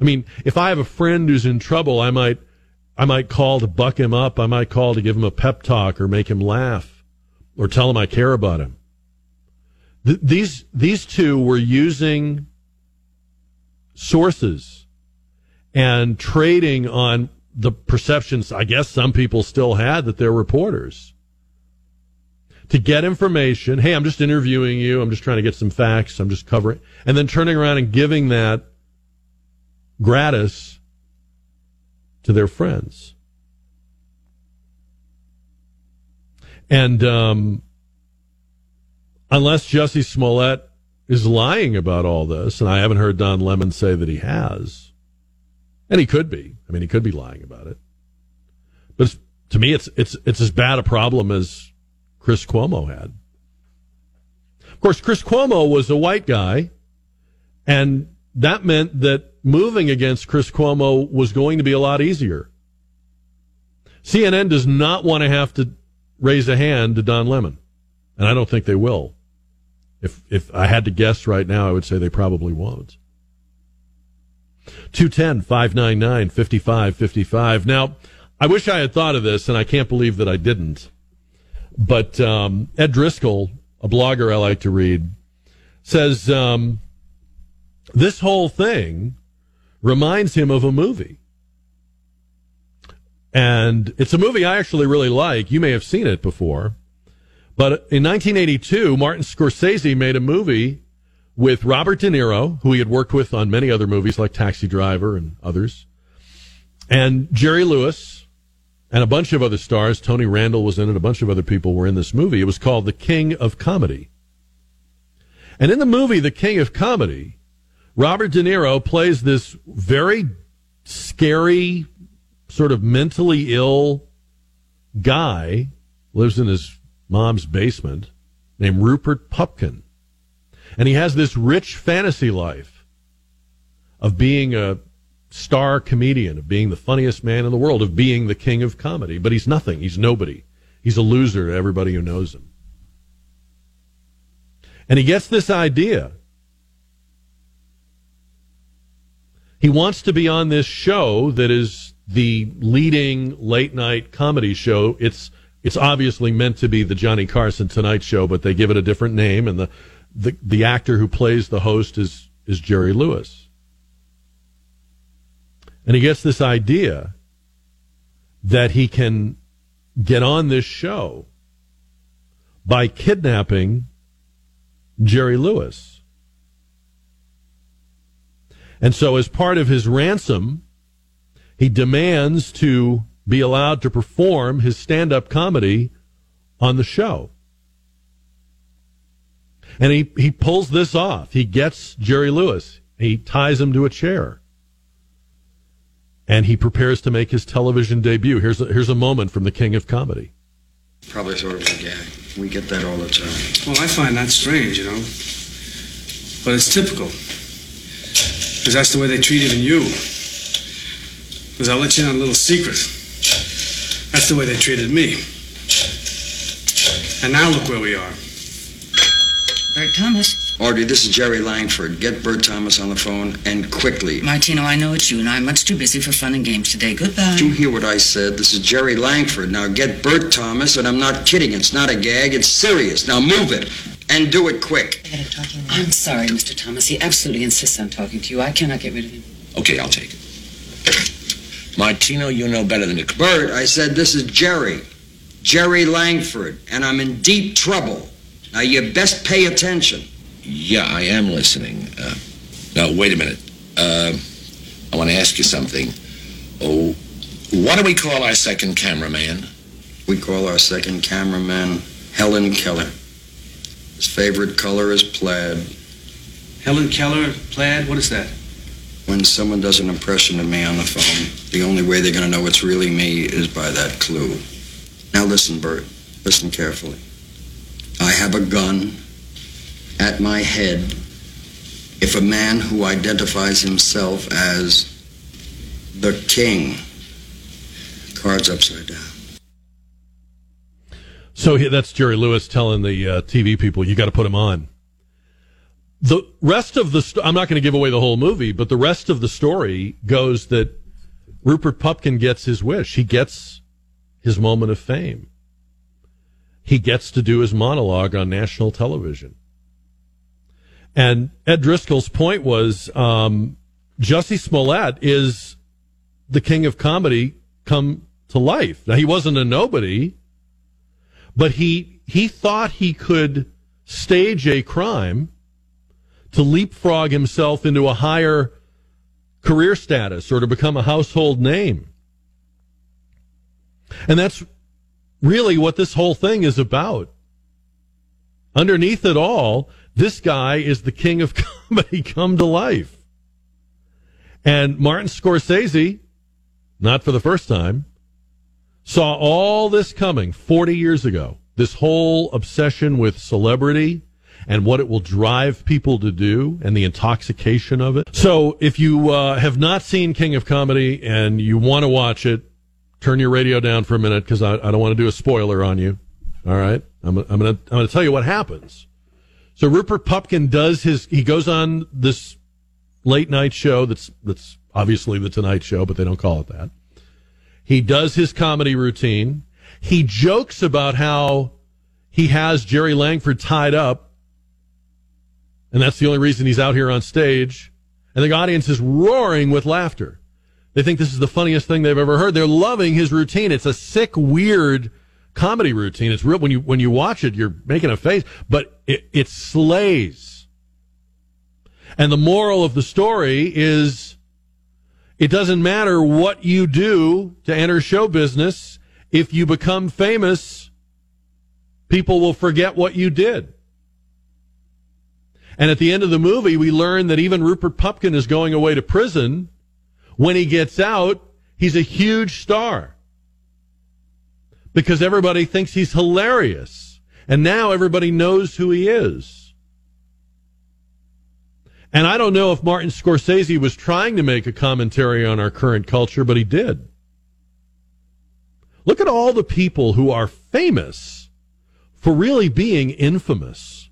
I mean, if I have a friend who's in trouble, I might, I might call to buck him up. I might call to give him a pep talk or make him laugh or tell him I care about him. Th- these, these two were using sources and trading on the perceptions I guess some people still had that they're reporters to get information. Hey, I'm just interviewing you. I'm just trying to get some facts. I'm just covering, and then turning around and giving that gratis to their friends. And um, unless Jussie Smollett is lying about all this, and I haven't heard Don Lemon say that he has, and he could be. I mean, he could be lying about it. But to me, it's it's it's as bad a problem as Chris Cuomo had. Of course, Chris Cuomo was a white guy, and that meant that moving against Chris Cuomo was going to be a lot easier. CNN does not want to have to raise a hand to Don Lemon, and I don't think they will. If if I had to guess right now, I would say they probably won't. 210 599 5555. Now, I wish I had thought of this, and I can't believe that I didn't. But um, Ed Driscoll, a blogger I like to read, says um, this whole thing reminds him of a movie. And it's a movie I actually really like. You may have seen it before. But in 1982, Martin Scorsese made a movie with Robert De Niro, who he had worked with on many other movies like Taxi Driver and others, and Jerry Lewis, and a bunch of other stars. Tony Randall was in it. A bunch of other people were in this movie. It was called The King of Comedy. And in the movie The King of Comedy, Robert De Niro plays this very scary, sort of mentally ill guy, lives in his mom's basement, named Rupert Pupkin. And he has this rich fantasy life of being a star comedian, of being the funniest man in the world, of being the king of comedy. But he's nothing. He's nobody. He's a loser to everybody who knows him. And he gets this idea. He wants to be on this show that is the leading late night comedy show. It's it's obviously meant to be the Johnny Carson Tonight Show, but they give it a different name, and the the, the actor who plays the host is is Jerry Lewis. And he gets this idea that he can get on this show by kidnapping Jerry Lewis. And so, as part of his ransom, he demands to be allowed to perform his stand up comedy on the show. And he, he pulls this off. He gets Jerry Lewis, he ties him to a chair and he prepares to make his television debut. Here's a, here's a moment from the King of Comedy. Probably sort of a gag. We get that all the time. Well, I find that strange, you know. But it's typical. Because that's the way they treated you. Because I'll let you in on a little secret. That's the way they treated me. And now look where we are. Bert Thomas. Audrey, this is Jerry Langford. Get Bert Thomas on the phone and quickly. Martino, I know it's you, and I'm much too busy for fun and games today. Goodbye. Did you hear what I said? This is Jerry Langford. Now get Bert Thomas, and I'm not kidding. It's not a gag. It's serious. Now move it. And do it quick. I'm sorry, Mr. Thomas. He absolutely insists on talking to you. I cannot get rid of him. Okay, I'll take it. Martino, you know better than to. Bert, I said this is Jerry. Jerry Langford. And I'm in deep trouble. Now you best pay attention. Yeah, I am listening. Uh, now, wait a minute. Uh, I want to ask you something. Oh, what do we call our second cameraman? We call our second cameraman Helen Keller. His favorite color is plaid. Helen Keller, plaid, what is that? When someone does an impression of me on the phone, the only way they're going to know it's really me is by that clue. Now listen, Bert. Listen carefully. I have a gun at my head if a man who identifies himself as the king, cards upside down. So that's Jerry Lewis telling the uh, TV people, you got to put him on. The rest of the, st- I'm not going to give away the whole movie, but the rest of the story goes that Rupert Pupkin gets his wish. He gets his moment of fame. He gets to do his monologue on national television. And Ed Driscoll's point was, um, Jussie Smollett is the king of comedy come to life. Now he wasn't a nobody, but he he thought he could stage a crime to leapfrog himself into a higher career status or to become a household name. And that's really what this whole thing is about. Underneath it all, this guy is the king of <laughs> comedy come to life. And Martin Scorsese, not for the first time, saw all this coming 40 years ago. This whole obsession with celebrity and what it will drive people to do and the intoxication of it. So if you uh, have not seen King of Comedy and you want to watch it, turn your radio down for a minute because I, I don't want to do a spoiler on you. All right. I'm, I'm going to, I'm going to tell you what happens. So Rupert Pupkin does his, he goes on this late night show that's, that's obviously the Tonight Show, but they don't call it that. He does his comedy routine. He jokes about how he has Jerry Langford tied up, and that's the only reason he's out here on stage. And the audience is roaring with laughter. They think this is the funniest thing they've ever heard. They're loving his routine. It's a sick, weird comedy routine. It's real when you when you watch it, you're making a face, but it, it slays. And the moral of the story is it doesn't matter what you do to enter show business. If you become famous, people will forget what you did. And at the end of the movie, we learn that even Rupert Pupkin is going away to prison. When he gets out, he's a huge star because everybody thinks he's hilarious. And now everybody knows who he is. And I don't know if Martin Scorsese was trying to make a commentary on our current culture, but he did. Look at all the people who are famous for really being infamous.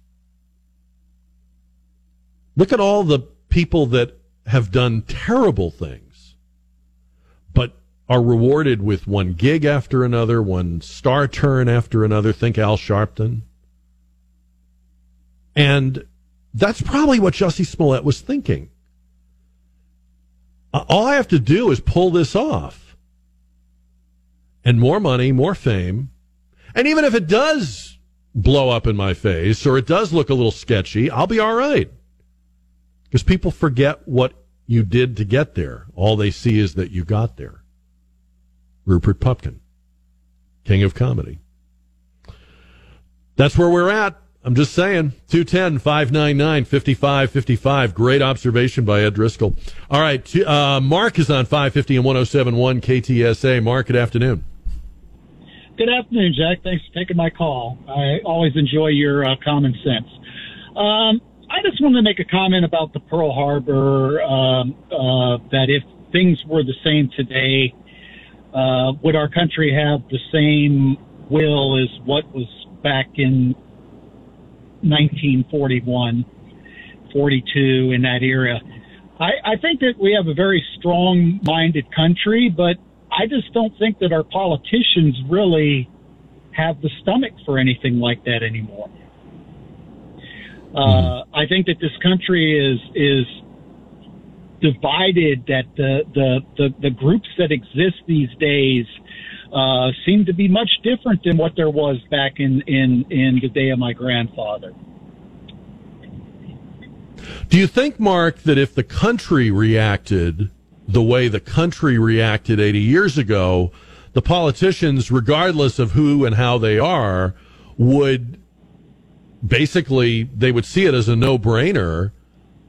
Look at all the people that have done terrible things, are rewarded with one gig after another, one star turn after another. Think Al Sharpton. And that's probably what Jussie Smollett was thinking. Uh, All I have to do is pull this off. And more money, more fame. And even if it does blow up in my face or it does look a little sketchy, I'll be all right. Because people forget what you did to get there. All they see is that you got there. Rupert Pupkin, king of comedy. That's where we're at. I'm just saying. 210 599 5555. Great observation by Ed Driscoll. All right. Uh, Mark is on 550 and 1071 KTSA. Mark, good afternoon. Good afternoon, Jack. Thanks for taking my call. I always enjoy your uh, common sense. Um, I just wanted to make a comment about the Pearl Harbor. Um, uh, that if things were the same today, uh, would our country have the same will as what was back in 1941, 42 in that era? I, I think that we have a very strong-minded country, but I just don't think that our politicians really have the stomach for anything like that anymore. Uh, I think that this country is is divided. That the the the, the groups that exist these days uh, seem to be much different than what there was back in in in the day of my grandfather. Do you think, Mark, that if the country reacted the way the country reacted 80 years ago, the politicians, regardless of who and how they are, would basically they would see it as a no-brainer.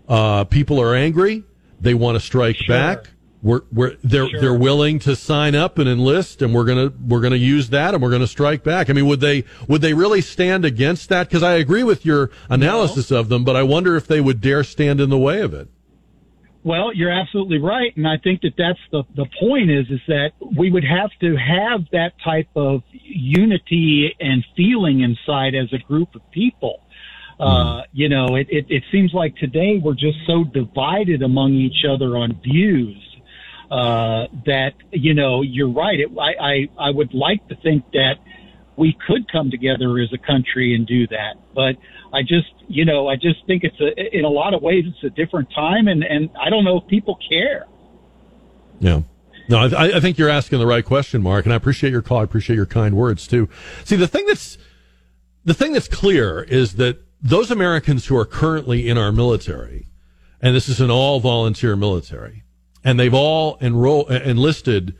Uh, people are angry; they want to strike back. we're, we're they're Sure. they're willing to sign up and enlist, and we're gonna we're gonna use that, and we're gonna strike back. I mean, would they would they really stand against that? Because I agree with your analysis of them, but I wonder if they would dare stand in the way of it. Well, you're absolutely right, and I think that that's the the point is is that we would have to have that type of unity and feeling inside as a group of people. Uh, you know, it, it it seems like today we're just so divided among each other on views uh, that you know you're right. It, I, I I would like to think that we could come together as a country and do that, but I just you know I just think it's a in a lot of ways it's a different time, and and I don't know if people care. Yeah. No, I, I think you're asking the right question, Mark, and I appreciate your call. I appreciate your kind words too. See, the thing that's the thing that's clear is that those Americans who are currently in our military, and this is an all volunteer military, and they've all enroll uh, enlisted.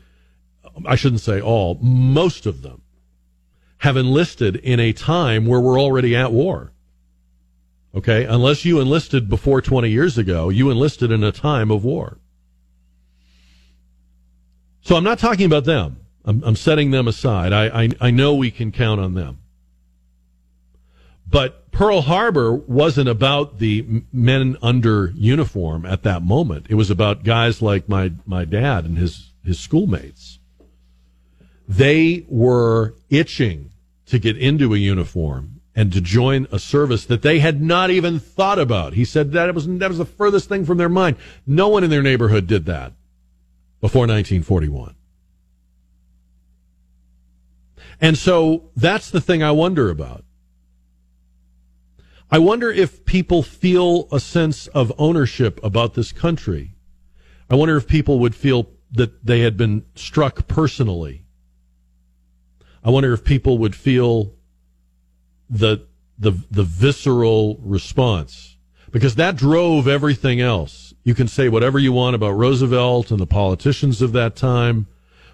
I shouldn't say all. Most of them have enlisted in a time where we're already at war. Okay, unless you enlisted before 20 years ago, you enlisted in a time of war. So I'm not talking about them. I'm, I'm setting them aside. I, I, I know we can count on them. But Pearl Harbor wasn't about the men under uniform at that moment. It was about guys like my, my dad and his, his schoolmates. They were itching to get into a uniform and to join a service that they had not even thought about. He said that it was, that was the furthest thing from their mind. No one in their neighborhood did that before 1941. And so that's the thing I wonder about. I wonder if people feel a sense of ownership about this country. I wonder if people would feel that they had been struck personally. I wonder if people would feel the the the visceral response because that drove everything else. You can say whatever you want about Roosevelt and the politicians of that time,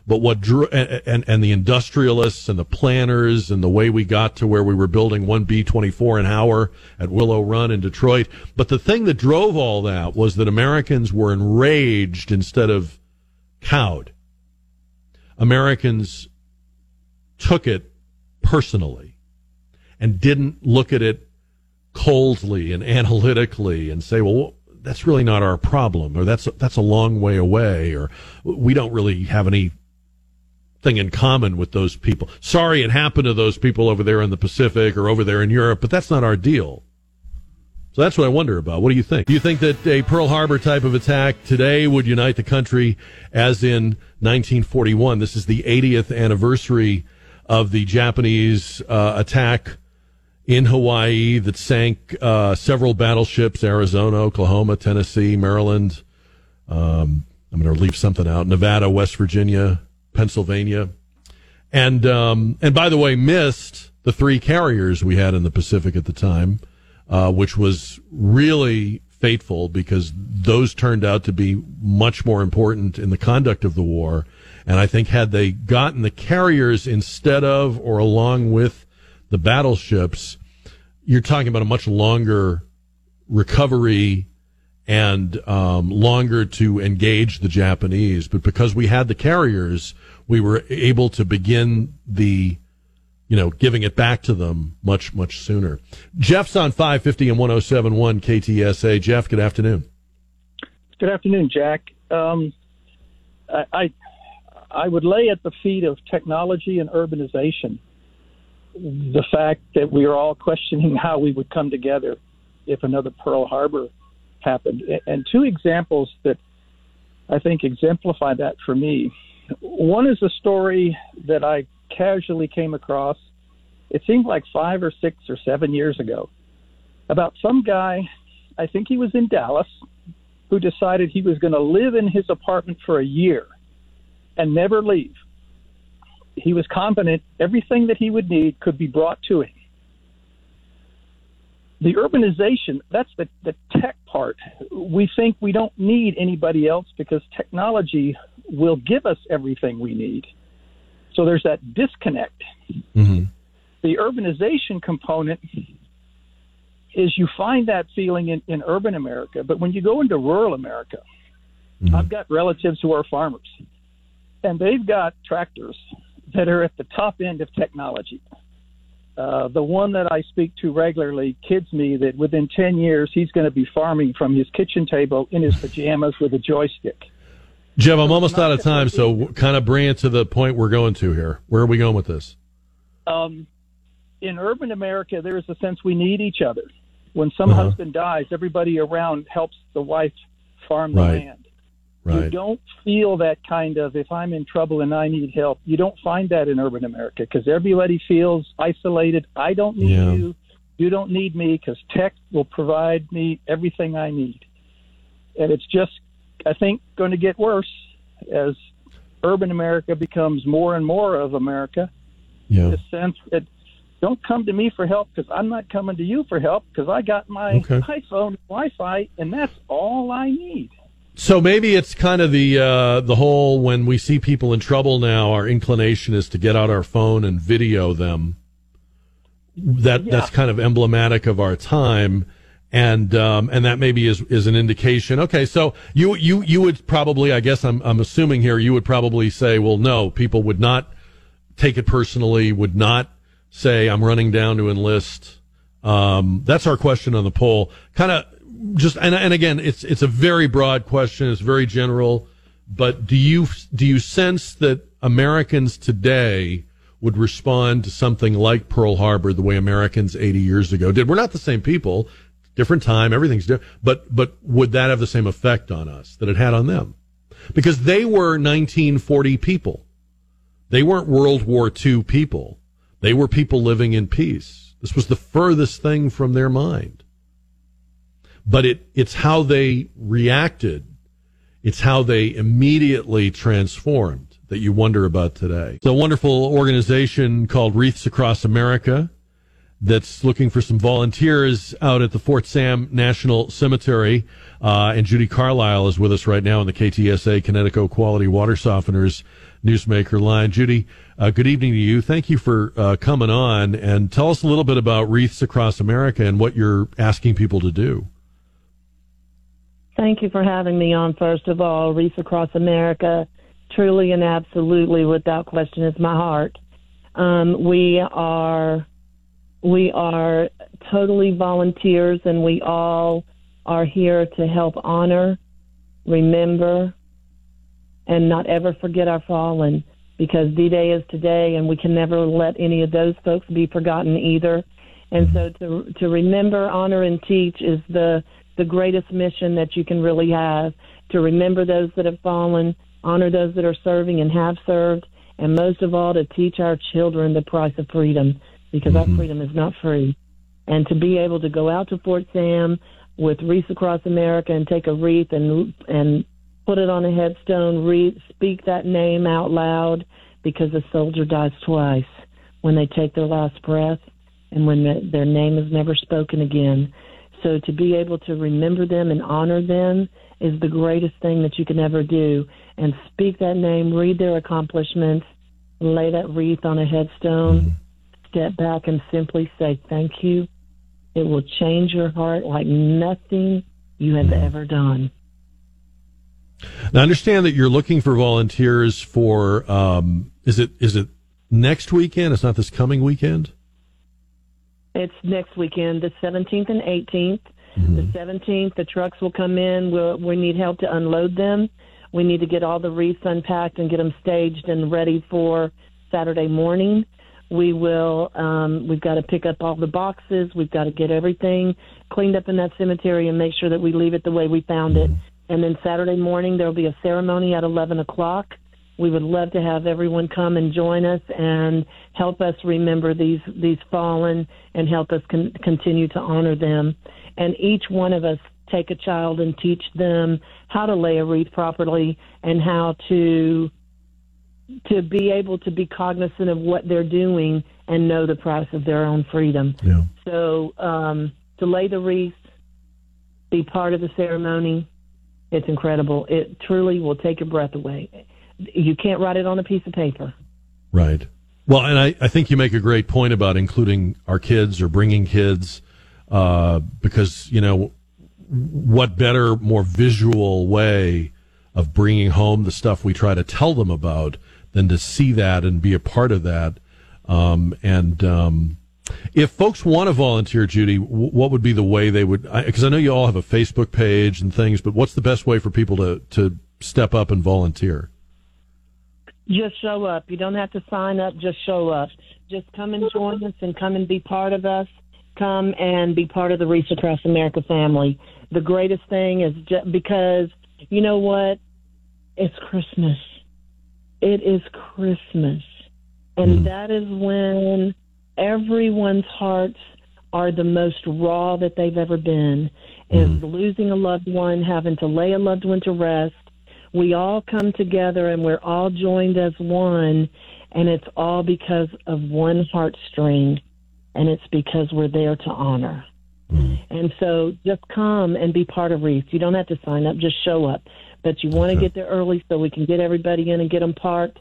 but what drew and, and, the industrialists and the planners and the way we got to where we were building one B twenty four an hour at Willow Run in Detroit. But the thing that drove all that was that Americans were enraged instead of cowed. Americans took it personally and didn't look at it coldly and analytically and say, well, that's really not our problem, or that's that's a long way away, or we don't really have any thing in common with those people. Sorry, it happened to those people over there in the Pacific or over there in Europe, but that's not our deal. So that's what I wonder about. What do you think? Do you think that a Pearl Harbor type of attack today would unite the country as in 1941? This is the 80th anniversary of the Japanese uh, attack in Hawaii that sank uh, several battleships Arizona, Oklahoma, Tennessee, Maryland. Um, I'm going to leave something out Nevada, West Virginia, Pennsylvania. And, um, and by the way, missed the three carriers we had in the Pacific at the time, uh, which was really fateful because those turned out to be much more important in the conduct of the war. And I think had they gotten the carriers instead of or along with the battleships, you're talking about a much longer recovery and um, longer to engage the Japanese. But because we had the carriers, we were able to begin the, you know, giving it back to them much, much sooner. Jeff's on 550 and 1071 KTSA. Jeff, good afternoon. Good afternoon, Jack. Um, I, I I would lay at the feet of technology and urbanization the fact that we are all questioning <laughs> how we would come together if another Pearl Harbor happened. And two examples that I think exemplify that for me. One is a story that I casually came across. It seemed like five or six or seven years ago about some guy, I think he was in Dallas, who decided he was going to live in his apartment for a year and never leave. He was confident everything that he would need could be brought to him. The urbanization, that's the, the tech part. We think we don't need anybody else because technology will give us everything we need. So there's that disconnect. Mm-hmm. The urbanization component is you find that feeling in, in urban America, but when you go into rural America, I've got relatives who are farmers, and they've got tractors that are at the top end of technology. Uh, the one that I speak to regularly kids me that within 10 years he's going to be farming from his kitchen table in his pajamas with a joystick. Jeff, I'm almost out of time, so kind of bring it to the point we're going to here. Where are we going with this? Um, in urban America, there is a sense we need each other. When some Uh-huh. husband dies, everybody around helps the wife farm the Right. land. You don't feel that kind of, if I'm in trouble and I need help, you don't find that in urban America because everybody feels isolated. I don't need Yeah. you. You don't need me because tech will provide me everything I need. And it's just, I think, going to get worse as urban America becomes more and more of America. Yeah. The sense that don't come to me for help because I'm not coming to you for help because I got my Okay. iPhone Wi-Fi and that's all I need. So maybe it's kind of the uh, the whole when we see people in trouble now, our inclination is to get out our phone and video them. That that's kind of emblematic of our time, and um, and that maybe is is an indication. Okay, so you you you would probably, I guess I'm I'm assuming here, you would probably say, well, no, people would not take it personally, would not say I'm running down to enlist. Um, that's our question on the poll. Kind of just and and again, it's it's a very broad question. It's very general. But do you do you sense that Americans today would respond to something like Pearl Harbor the way Americans 80 years ago did? We're not the same people, different time, everything's different. But but would that have the same effect on us that it had on them? Because they were 1940 people. They weren't World War II people. They were people living in peace. This was the furthest thing from their mind. But it, it's how they reacted. It's how they immediately transformed that you wonder about today. It's a wonderful organization called Wreaths Across America that's looking for some volunteers out at the Fort Sam National Cemetery. Uh, and Judy Carlisle is with us right now on the KTSA Kinetico Quality Water Softeners Newsmaker line. Judy, uh, good evening to you. Thank you for uh, coming on and tell us a little bit about Wreaths Across America and what you're asking people to do. Thank you for having me on, first of all. Wreath Across America, truly and absolutely, without question, is my heart. Um, we are we are totally volunteers, and we all are here to help honor, remember, and not ever forget our fallen. Because D-Day is today, and we can never let any of those folks be forgotten either. And so, to to remember, honor, and teach is the the greatest mission that you can really have to remember those that have fallen, honor those that are serving and have served, and most of all, to teach our children the price of freedom because our mm-hmm. freedom is not free. And to be able to go out to Fort Sam with wreaths across America and take a wreath and and put it on a headstone, read, speak that name out loud because a soldier dies twice when they take their last breath and when the, their name is never spoken again. So to be able to remember them and honor them is the greatest thing that you can ever do. And speak that name, read their accomplishments, lay that wreath on a headstone, step back and simply say thank you. It will change your heart like nothing you have ever done. Now, understand that you're looking for volunteers for. Um, is it is it next weekend? It's not this coming weekend. It's next weekend, the 17th and 18th. The 17th, the trucks will come in. We'll, we need help to unload them. We need to get all the wreaths unpacked and get them staged and ready for Saturday morning. We will. Um, we've got to pick up all the boxes. We've got to get everything cleaned up in that cemetery and make sure that we leave it the way we found it. And then Saturday morning there will be a ceremony at 11 o'clock. We would love to have everyone come and join us and help us remember these these fallen and help us con- continue to honor them. And each one of us take a child and teach them how to lay a wreath properly and how to to be able to be cognizant of what they're doing and know the price of their own freedom. Yeah. So um, to lay the wreath, be part of the ceremony, it's incredible. It truly will take your breath away. You can't write it on a piece of paper. Right. Well, and I, I think you make a great point about including our kids or bringing kids, uh, because, you know, what better, more visual way of bringing home the stuff we try to tell them about than to see that and be a part of that. Um, and um, if folks want to volunteer, Judy, w- what would be the way they would? Because I, I know you all have a Facebook page and things, but what's the best way for people to to step up and volunteer? Just show up. You don't have to sign up. Just show up. Just come and join us and come and be part of us. Come and be part of the Wreath Across America family. The greatest thing is just because you know what? It's Christmas. It is Christmas. And hmm. that is when everyone's hearts are the most raw that they've ever been. Is hmm. losing a loved one, having to lay a loved one to rest. We all come together and we're all joined as one, and it's all because of one heartstring, and it's because we're there to honor. Mm-hmm. And so just come and be part of Wreath. You don't have to sign up, just show up. But you want to get there early so we can get everybody in and get them parked.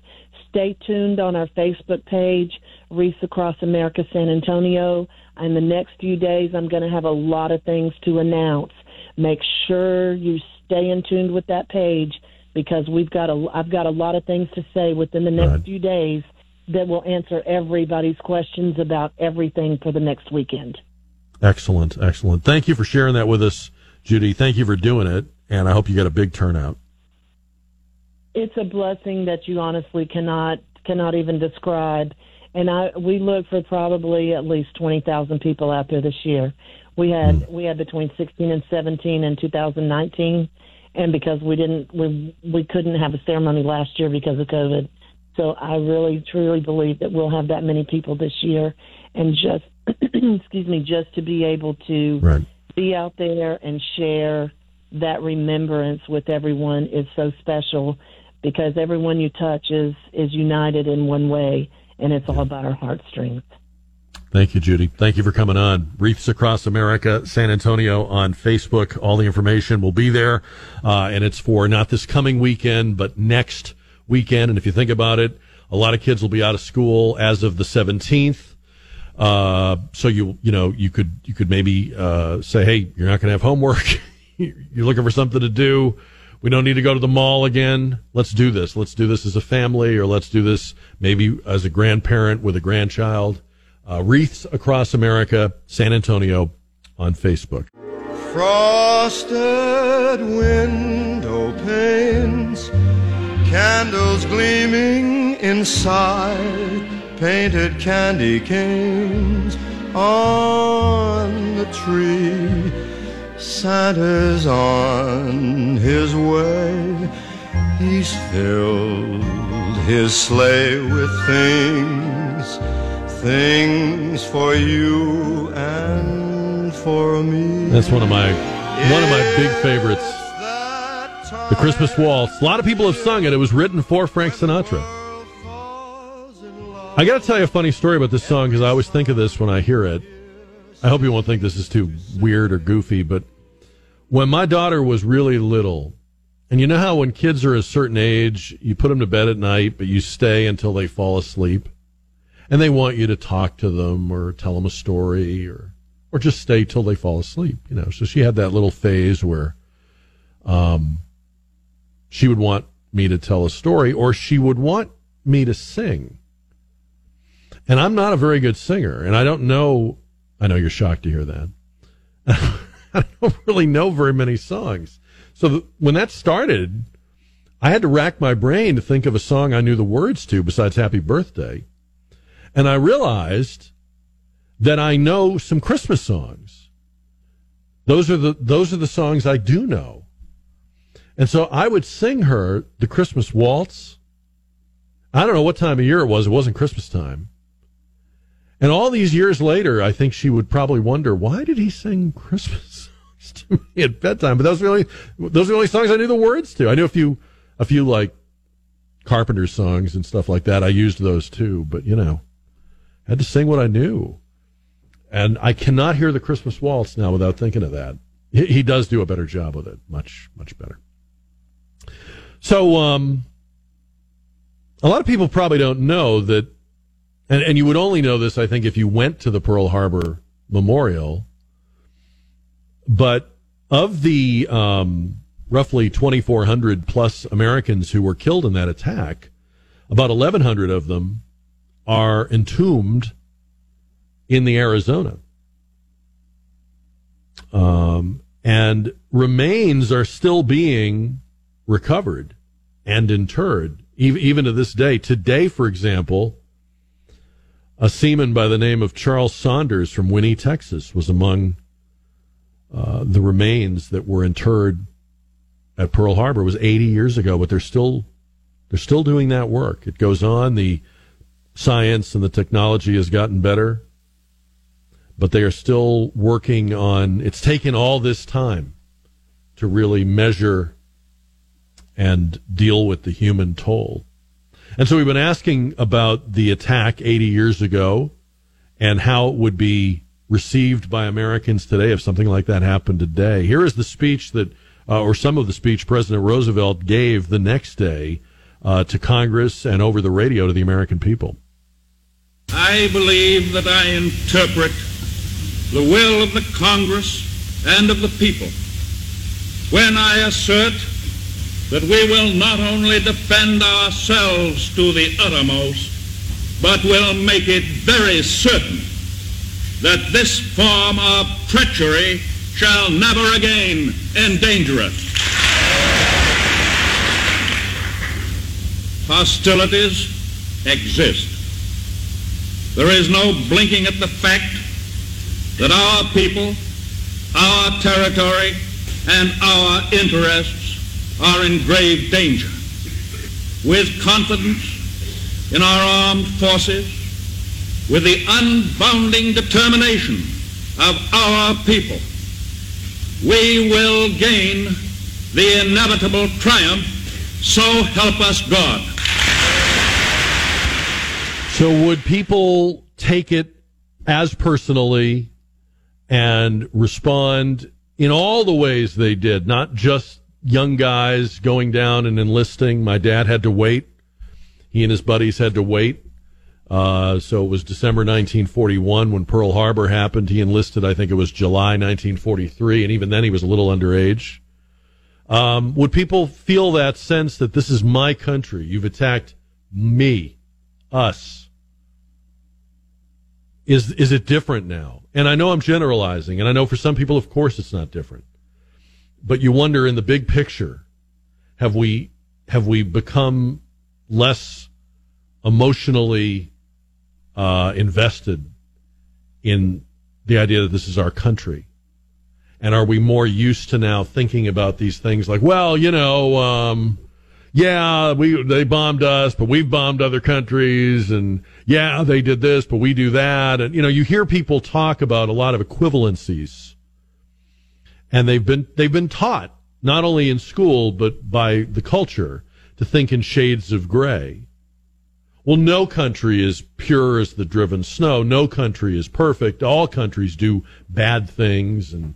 Stay tuned on our Facebook page, Wreaths Across America San Antonio. In the next few days, I'm going to have a lot of things to announce. Make sure you stay in tuned with that page because we've got a, I've got a lot of things to say within the next few days that will answer everybody's questions about everything for the next weekend. Excellent, excellent. Thank you for sharing that with us, Judy. Thank you for doing it, and I hope you get a big turnout. it's a blessing that you honestly cannot cannot even describe. And I we look for probably at least twenty thousand people out there this year. We had hmm. we had between sixteen and seventeen in two thousand nineteen, and because we didn't we we couldn't have a ceremony last year because of COVID. So I really truly believe that we'll have that many people this year, and just <clears throat> excuse me, just to be able to be out there and share that remembrance with everyone is so special because everyone you touch is is united in one way and it's all about our heartstrings Thank you, Judy. Thank you for coming on. Wreaths Across America, San Antonio on Facebook. All the information will be there. Uh, and it's for not this coming weekend, but next weekend. And if you think about it, a lot of kids will be out of school as of the 17th. Uh, so you, you know, you could, you could maybe, uh, say, Hey, you're not going to have homework. <laughs> you're looking for something to do. We don't need to go to the mall again. Let's do this. Let's do this as a family or let's do this maybe as a grandparent with a grandchild. Uh, Wreaths Across America, San Antonio on Facebook. Frosted window panes, candles gleaming inside, painted candy canes on the tree. Santa's on his way. He's filled his sleigh with things, things for you and for me. That's one of my one of my big favorites. The Christmas Waltz. A lot of people have sung it. It was written for Frank Sinatra. I got to tell you a funny story about this song because I always think of this when I hear it. I hope you won't think this is too weird or goofy, but when my daughter was really little, and you know how when kids are a certain age, you put them to bed at night, but you stay until they fall asleep, and they want you to talk to them or tell them a story or or just stay till they fall asleep. You know, so she had that little phase where, um, she would want me to tell a story or she would want me to sing. And I'm not a very good singer, and I don't know. I know you're shocked to hear that. <laughs> I don't really know very many songs. So th- when that started, I had to rack my brain to think of a song I knew the words to besides Happy Birthday. And I realized that I know some Christmas songs. Those are the those are the songs I do know. And so I would sing her the Christmas waltz. I don't know what time of year it was. It wasn't Christmas time. And all these years later, I think she would probably wonder why did he sing Christmas <laughs> songs to me at bedtime? But those were the only those are the only songs I knew the words to. I knew a few a few like Carpenter songs and stuff like that. I used those too, but you know, had to sing what I knew. And I cannot hear the Christmas waltz now without thinking of that. He, he does do a better job with it, much much better. So, um, a lot of people probably don't know that and, and you would only know this, I think, if you went to the Pearl Harbor Memorial. But of the um, roughly 2,400 plus Americans who were killed in that attack, about 1,100 of them are entombed in the Arizona. Um, and remains are still being recovered and interred, even, to this day. Today, for example, a seaman by the name of Charles Saunders from Winnie, Texas, was among uh, the remains that were interred at Pearl Harbor. It was 80 years ago, but they're still they're still doing that work. It goes on. The science and the technology has gotten better, but they are still working on. It's taken all this time to really measure and deal with the human toll. And so we've been asking about the attack 80 years ago and how it would be received by Americans today if something like that happened today. Here is the speech that, uh, or some of the speech President Roosevelt gave the next day uh, to Congress and over the radio to the American people. I believe that I interpret the will of the Congress and of the people when I assert that we will not only defend ourselves to the uttermost, but will make it very certain that this form of treachery shall never again endanger us. Hostilities exist. There is no blinking at the fact that our people, our territory, and our interests are in grave danger. With confidence in our armed forces, with the unbounding determination of our people, we will gain the inevitable triumph, so help us God. So, would people take it as personally and respond in all the ways they did, not just young guys going down and enlisting? My dad had to wait. He and his buddies had to wait. Uh, so it was December 1941 when Pearl Harbor happened. He enlisted, I think it was July 1943, and even then he was a little underage. Um, would people feel that sense that this is my country? You've attacked me, us is is it different now? And I know I'm generalizing, and I know for some people, of course, it's not different. But you wonder, in the big picture, have we have we become less emotionally uh, invested in the idea that this is our country? And are we more used to now thinking about these things like, well, you know, um, yeah, we they bombed us, but we've bombed other countries, and yeah, they did this, but we do that, and you know, you hear people talk about a lot of equivalencies, and they've been they've been taught not only in school but by the culture to think in shades of gray. Well, no country is pure as the driven snow. No country is perfect. All countries do bad things, and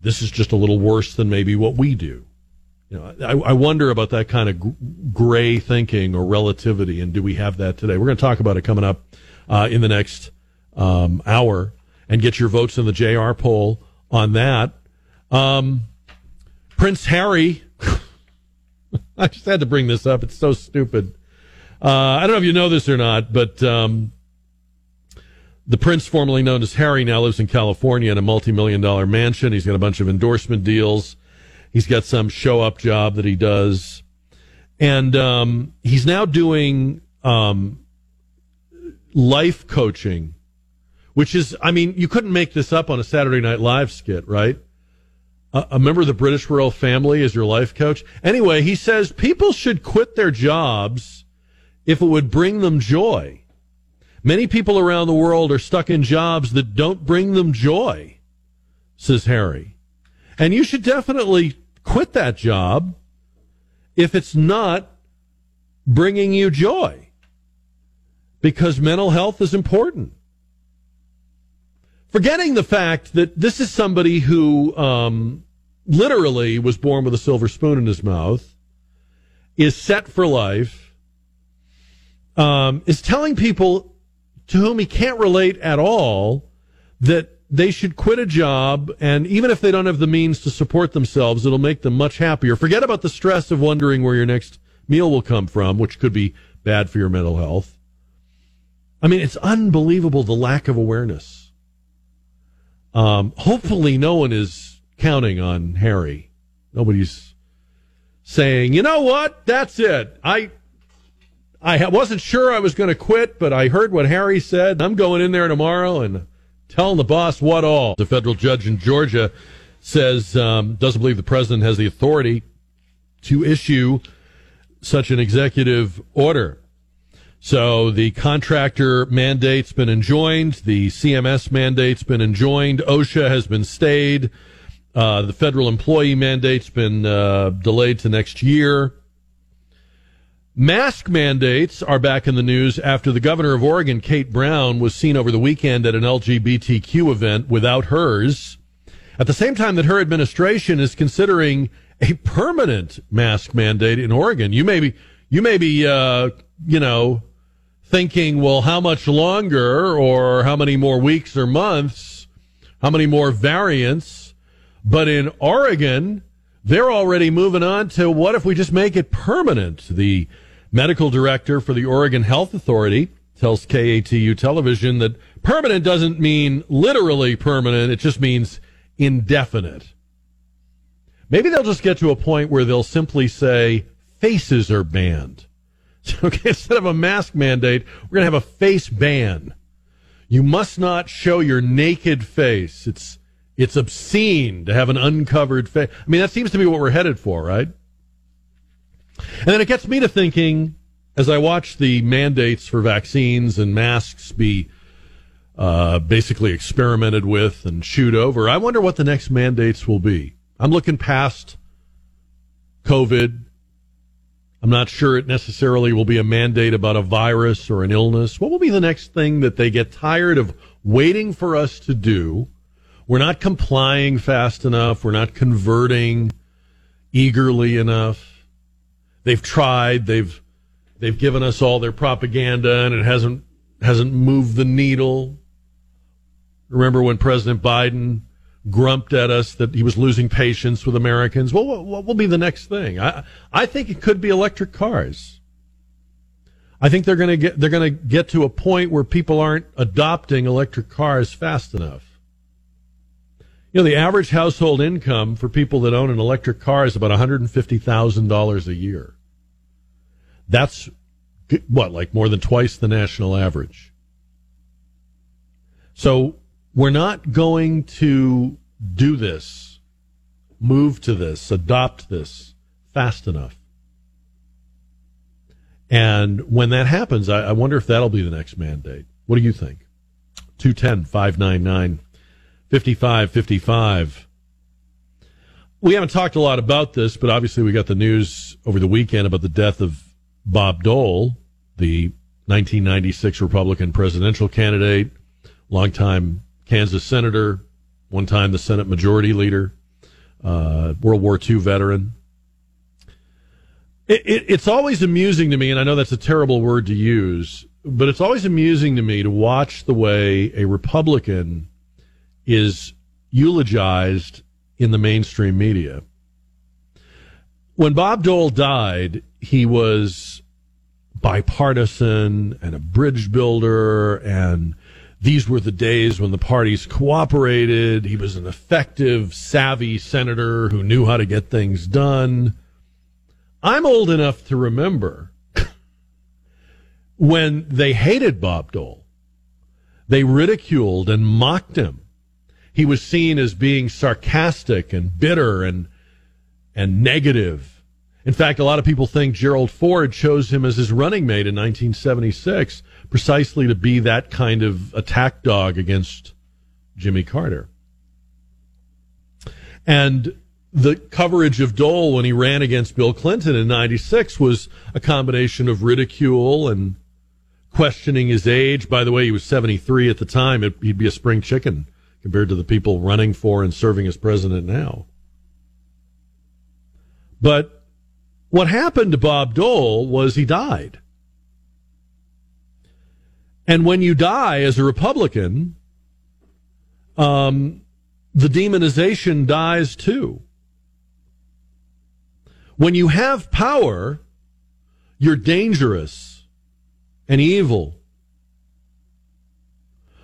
this is just a little worse than maybe what we do. You know, I, I wonder about that kind of gray thinking or relativity, and do we have that today? We're going to talk about it coming up uh, in the next um, hour and get your votes in the JR poll on that. Um, Prince Harry, <laughs> I just had to bring this up. It's so stupid. Uh, I don't know if you know this or not, but um, the prince, formerly known as Harry, now lives in California in a multi-million dollar mansion. He's got a bunch of endorsement deals. He's got some show up job that he does. And um, he's now doing um, life coaching, which is, I mean, you couldn't make this up on a Saturday Night Live skit, right? A, a member of the British royal family is your life coach. Anyway, he says people should quit their jobs if it would bring them joy. Many people around the world are stuck in jobs that don't bring them joy, says Harry. And you should definitely quit that job if it's not bringing you joy because mental health is important. Forgetting the fact that this is somebody who um, literally was born with a silver spoon in his mouth, is set for life, um, is telling people to whom he can't relate at all that they should quit a job, and even if they don't have the means to support themselves, it'll make them much happier. Forget about the stress of wondering where your next meal will come from, which could be bad for your mental health. I mean, it's unbelievable the lack of awareness. Um, hopefully, no one is counting on Harry. Nobody's saying, you know what, that's it. I I wasn't sure I was going to quit, but I heard what Harry said. I'm going in there tomorrow and telling the boss what all. The federal judge in Georgia says um, doesn't believe the president has the authority to issue such an executive order. So the contractor mandate's been enjoined, the CMS mandate's been enjoined, OSHA has been stayed, uh, the federal employee mandate's been uh, delayed to next year. Mask mandates are back in the news after the governor of Oregon, Kate Brown, was seen over the weekend at an LGBTQ event without hers. At the same time that her administration is considering a permanent mask mandate in Oregon. You may be, you may be, uh, you know, thinking, well, how much longer or how many more weeks or months, how many more variants? But in Oregon, they're already moving on to what if we just make it permanent? The medical director for the Oregon Health Authority tells KATU television that permanent doesn't mean literally permanent, it just means indefinite. Maybe they'll just get to a point where they'll simply say faces are banned. <laughs> Okay, instead of a mask mandate, we're going to have a face ban. You must not show your naked face. It's it's obscene to have an uncovered face. I mean, that seems to be what we're headed for, right? And then it gets me to thinking as I watch the mandates for vaccines and masks be uh, basically experimented with and chewed over. I wonder what the next mandates will be. I'm looking past COVID. I'm not sure it necessarily will be a mandate about a virus or an illness. What will be the next thing that they get tired of waiting for us to do? We're not complying fast enough. We're not converting eagerly enough. They've tried. They've they've given us all their propaganda, and it hasn't hasn't moved the needle. Remember when President Biden grumped at us that he was losing patience with Americans. Well, what, what will be the next thing? I, I think it could be electric cars. I think they're going to get they're going to get to a point where people aren't adopting electric cars fast enough. You know, the average household income for people that own an electric car is about $150,000 a year. That's what, like more than twice the national average. So we're not going to do this, move to this, adopt this fast enough. And when that happens, I, I wonder if that'll be the next mandate. What do you think? 210 599 5555. We haven't talked a lot about this, but obviously we got the news over the weekend about the death of Bob Dole, the 1996 Republican presidential candidate, longtime Kansas senator, one time the Senate Majority Leader, uh, World War II veteran. It, it, it's always amusing to me, and I know that's a terrible word to use, but it's always amusing to me to watch the way a Republican is eulogized in the mainstream media. When Bob Dole died, he was bipartisan and a bridge builder and these were the days when the parties cooperated. He was an effective, savvy senator who knew how to get things done. I'm old enough to remember <coughs> when they hated Bob Dole. They ridiculed and mocked him. He was seen as being sarcastic and bitter and and negative. In fact, a lot of people think Gerald Ford chose him as his running mate in 1976 precisely to be that kind of attack dog against Jimmy Carter. And the coverage of Dole when he ran against Bill Clinton in 96 was a combination of ridicule and questioning his age. By the way, he was 73 at the time. It, he'd be a spring chicken compared to the people running for and serving as president now. But what happened to Bob Dole was he died. And when you die as a Republican, um, the demonization dies too. When you have power, you're dangerous and evil.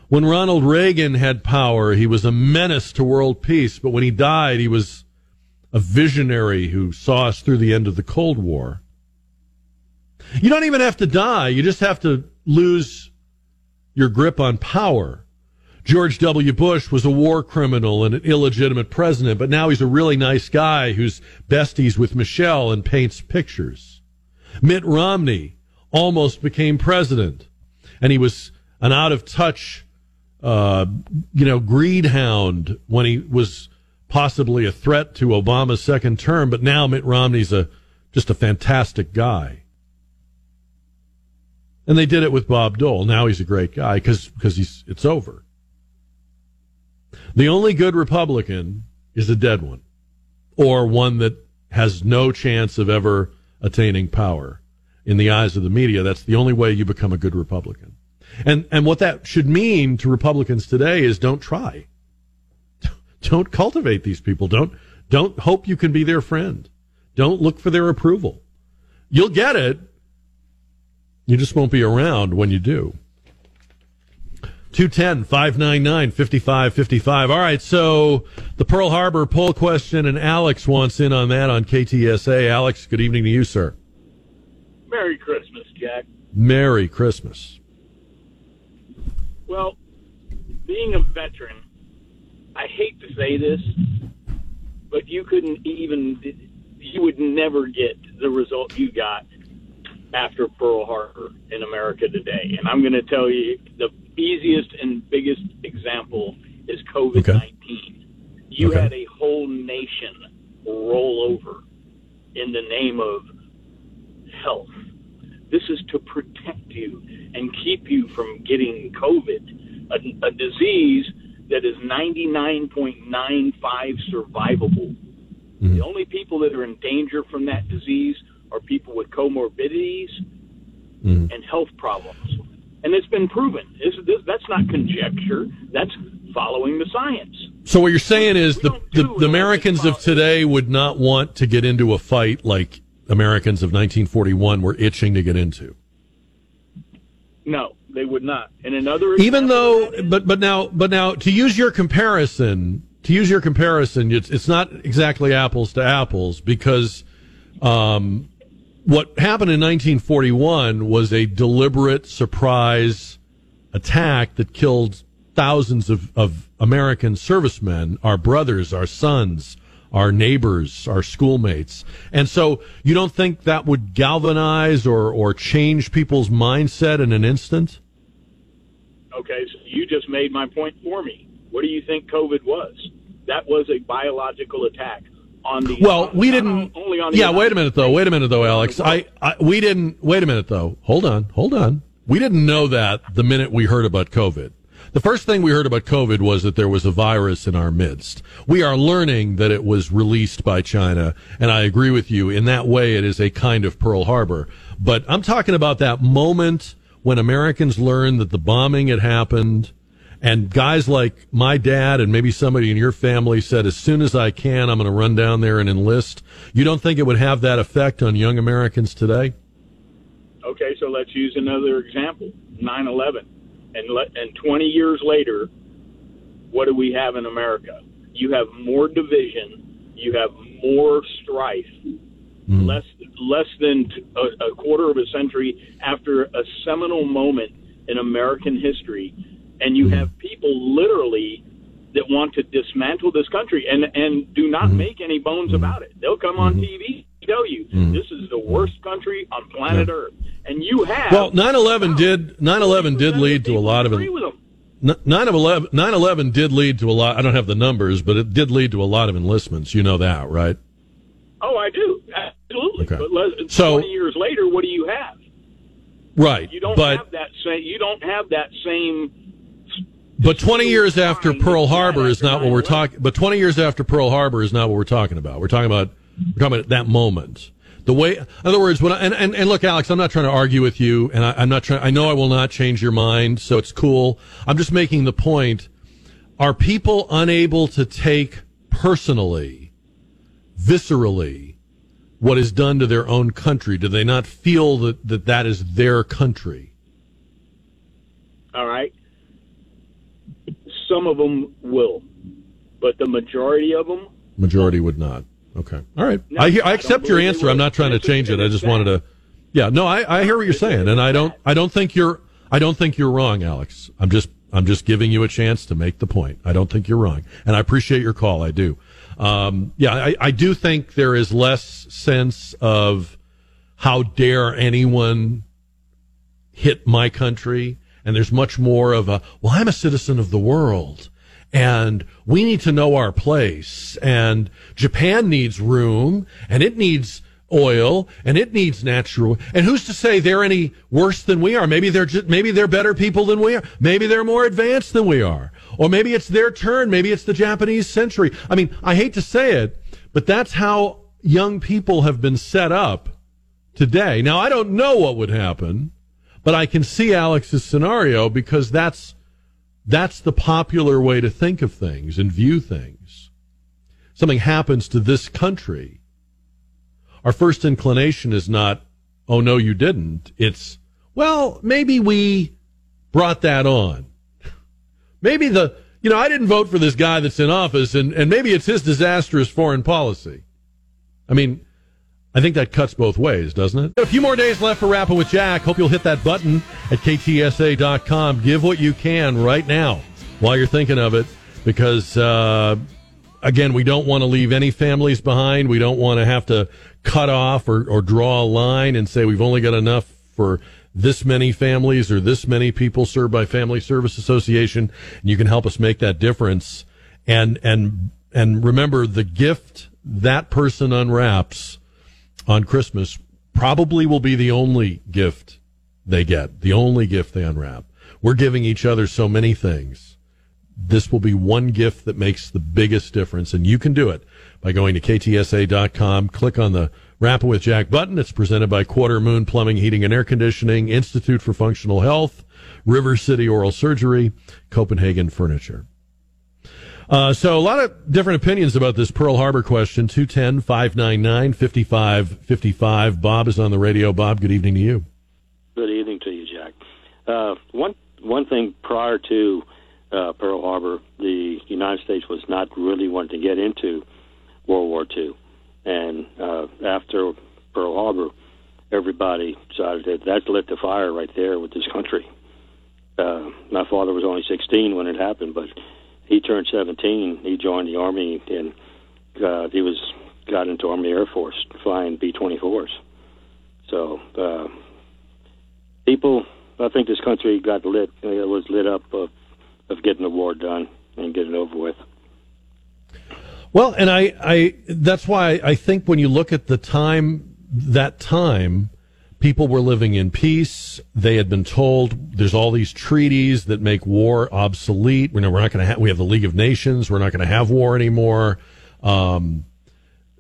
When Ronald Reagan had power, he was a menace to world peace, but when he died, he was a visionary who saw us through the end of the Cold War. You don't even have to die, you just have to lose your grip on power. George W. Bush was a war criminal and an illegitimate president, but now he's a really nice guy who's besties with Michelle and paints pictures. Mitt Romney almost became president, and he was an out of touch, uh, you know, greed hound when he was possibly a threat to Obama's second term, but now Mitt Romney's a just a fantastic guy. And they did it with Bob Dole. Now he's a great guy because because he's it's over. The only good Republican is a dead one, or one that has no chance of ever attaining power. In the eyes of the media, that's the only way you become a good Republican. And and what that should mean to Republicans today is don't try. Don't cultivate these people. Don't don't hope you can be their friend. Don't look for their approval. You'll get it. You just won't be around when you do. 210 599 5555. All right, so the Pearl Harbor poll question, and Alex wants in on that on KTSA. Alex, good evening to you, sir. Merry Christmas, Jack. Merry Christmas. Well, being a veteran, I hate to say this, but you couldn't even, you would never get the result you got after Pearl Harbor in America today. And I'm going to tell you the easiest and biggest example is COVID 19. Okay. You okay. had a whole nation roll over in the name of health. This is to protect you and keep you from getting COVID, a, a disease that is 99.95 survivable. Mm-hmm. The only people that are in danger from that disease are people with comorbidities mm-hmm. and health problems. And it's been proven. This, this, that's not conjecture. That's following the science. So what you're saying is the, the, the Americans of today would not want to get into a fight like Americans of 1941 were itching to get into. No, they would not. And in another, even though, but but now, but now, to use your comparison, to use your comparison, it's it's not exactly apples to apples because um, what happened in 1941 was a deliberate surprise attack that killed thousands of, of American servicemen, our brothers, our sons, our neighbors, our schoolmates. And so you don't think that would galvanize or, or change people's mindset in an instant? Okay, so you just made my point for me. What do you think COVID was? That was a biological attack on the well we didn't only on yeah wait a minute though wait a minute though alex. I, I we didn't wait a minute though. Hold on hold on. We didn't know that the minute we heard about covid. The first thing we heard about covid was that there was a virus in our midst. We are learning that it was released by china and i agree with you. In that way it is a kind of pearl harbor. But i'm talking about that moment when americans learned that the bombing had happened and guys like my dad and maybe somebody in your family said, as soon as I can, I'm going to run down there and enlist. You don't think it would have that effect on young Americans today? Okay, so let's use another example 9 11. And, let, and 20 years later, what do we have in America? You have more division, you have more strife. Mm. Less less than a, a quarter of a century after a seminal moment in American history, and you have people literally that want to dismantle this country and and do not mm-hmm. make any bones mm-hmm. about it. They'll come on mm-hmm. TV tell you mm-hmm. this is the worst country on planet yeah. Earth, and you have well 9/11 did 9/11 did lead to a lot of 9/11 9/11 did lead to a lot. I don't have the numbers, but it did lead to a lot of enlistments. You know that, right? Oh, I do absolutely. Okay. But so, twenty years later, what do you have? Right, you don't but, have that same. You don't have that same but 20 years after Pearl Harbor is not what we're talking. But 20 years after Pearl Harbor is not what we're talking about. We're talking about we're talking about that moment. The way, in other words, when I, and, and, and look, Alex, I'm not trying to argue with you, and I, I'm not trying. I know I will not change your mind, so it's cool. I'm just making the point. are people unable to take personally, viscerally, what is done to their own country? Do they not feel that that, that is their country? All right. Some of them will, but the majority of them. Majority would not. Okay. All right. No, I, I I accept your answer. I'm not trying to change it. I just wanted to. Yeah. No, I, I hear what you're saying, and I don't. I don't think you're. I don't think you're wrong, Alex. I'm just. I'm just giving you a chance to make the point. I don't think you're wrong, and I appreciate your call. I do. Um, yeah, I, I do think there is less sense of how dare anyone hit my country, and there's much more of a well, I'm a citizen of the world, and we need to know our place, and Japan needs room, and it needs oil, and it needs natural. And who's to say they're any worse than we are? Maybe they're just, maybe they're better people than we are. Maybe they're more advanced than we are, or maybe it's their turn. Maybe it's the Japanese century. I mean, I hate to say it, but that's how young people have been set up today. Now, I don't know what would happen, but I can see Alex's scenario because that's that's the popular way to think of things and view things. Something happens to this country. Our first inclination is not, oh no, you didn't. It's, well, maybe we brought that on. Maybe the, you know, I didn't vote for this guy that's in office and, and maybe it's his disastrous foreign policy. I mean, I think that cuts both ways, doesn't it? A few more days left for Wrapping with Jack. Hope you'll hit that button at ktsa.com. Give what you can right now while you're thinking of it because, uh, again, we don't want to leave any families behind. We don't want to have to cut off or, or draw a line and say we've only got enough for this many families or this many people served by Family Service Association. And you can help us make that difference. And, and, and remember the gift that person unwraps on Christmas probably will be the only gift they get, the only gift they unwrap. We're giving each other so many things. This will be one gift that makes the biggest difference, and you can do it by going to ktsa.com, click on the Wrapping with Jack button. It's presented by Quarter Moon Plumbing, Heating, and Air Conditioning, Institute for Functional Health, River City Oral Surgery, Copenhagen Furniture. Uh, so a lot of different opinions about this Pearl Harbor question. 210 599 5555. Bob is on the radio. Bob, good evening to you. Good evening to you, Jack. Uh, one one thing prior to uh, Pearl Harbor, the United States was not really wanting to get into World War II, and uh, after Pearl Harbor, everybody decided that that lit the fire right there with this country. Uh, my father was only 16 when it happened, but he turned 17. He joined the army, and uh, he was got into Army Air Force flying B-24s. So. Uh, people, I think this country got lit. It was lit up of, of getting the war done and getting over with. Well, and I, I, that's why I think when you look at the time, that time, people were living in peace. They had been told there's all these treaties that make war obsolete. We know we're not going to have, we have the League of Nations. We're not going to have war anymore. Um,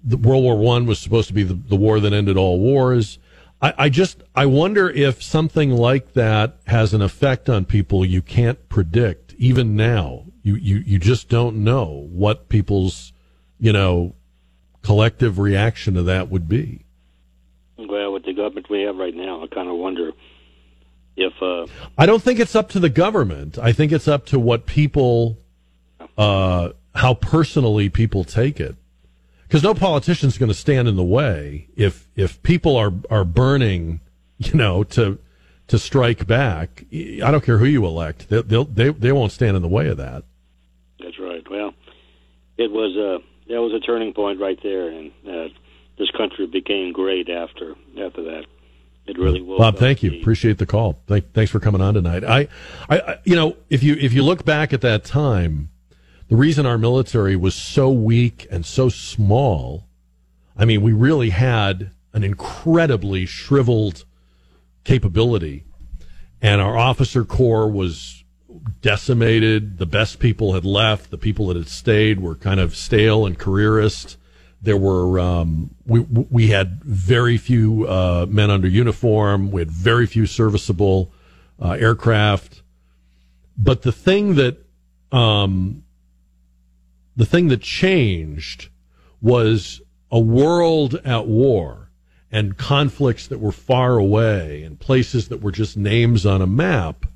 the World War One was supposed to be the, the war that ended all wars. I, I just, I wonder if something like that has an effect on people you can't predict even now. You, you, you just don't know what people's, you know, collective reaction to that would be. Well, with the government we have right now, I kind of wonder if. Uh, I don't think it's up to the government. I think it's up to what people, uh, how personally people take it. Because no politician's going to stand in the way if if people are are burning, you know, to to strike back. I don't care who you elect; they they'll, they they won't stand in the way of that. that's right. Well, it was a that was a turning point right there, and uh, this country became great after after that. It really will. Bob, thank you. Appreciate the call. Thank, thanks for coming on tonight. I, I, you know, if you if you look back at that time, the reason our military was so weak and so small, I mean, we really had an incredibly shriveled capability, and our officer corps was decimated. The best people had left. The people that had stayed were kind of stale and careerist. There were um, we we had very few uh, men under uniform. We had very few serviceable uh, aircraft. But the thing that um, the thing that changed was a world at war and conflicts that were far away and places that were just names on a map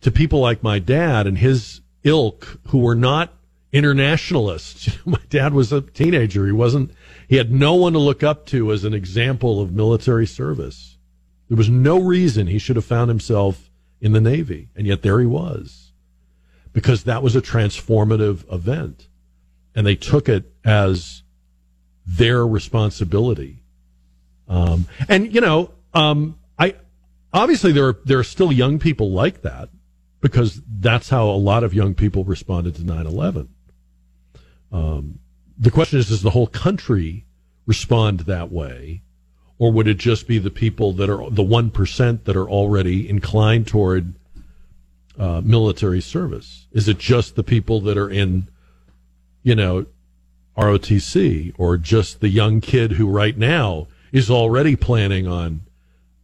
to people like my dad and his ilk who were not internationalists. <laughs> my dad was a teenager. He wasn't, he had no one to look up to as an example of military service. There was no reason he should have found himself in the Navy. And yet there he was because that was a transformative event. And they took it as their responsibility. Um, and, you know, um, I, obviously there are, there are still young people like that because that's how a lot of young people responded to 9-11. Um, the question is, does the whole country respond that way? Or would it just be the people that are the 1% that are already inclined toward uh, military service? Is it just the people that are in, you know, ROTC or just the young kid who right now is already planning on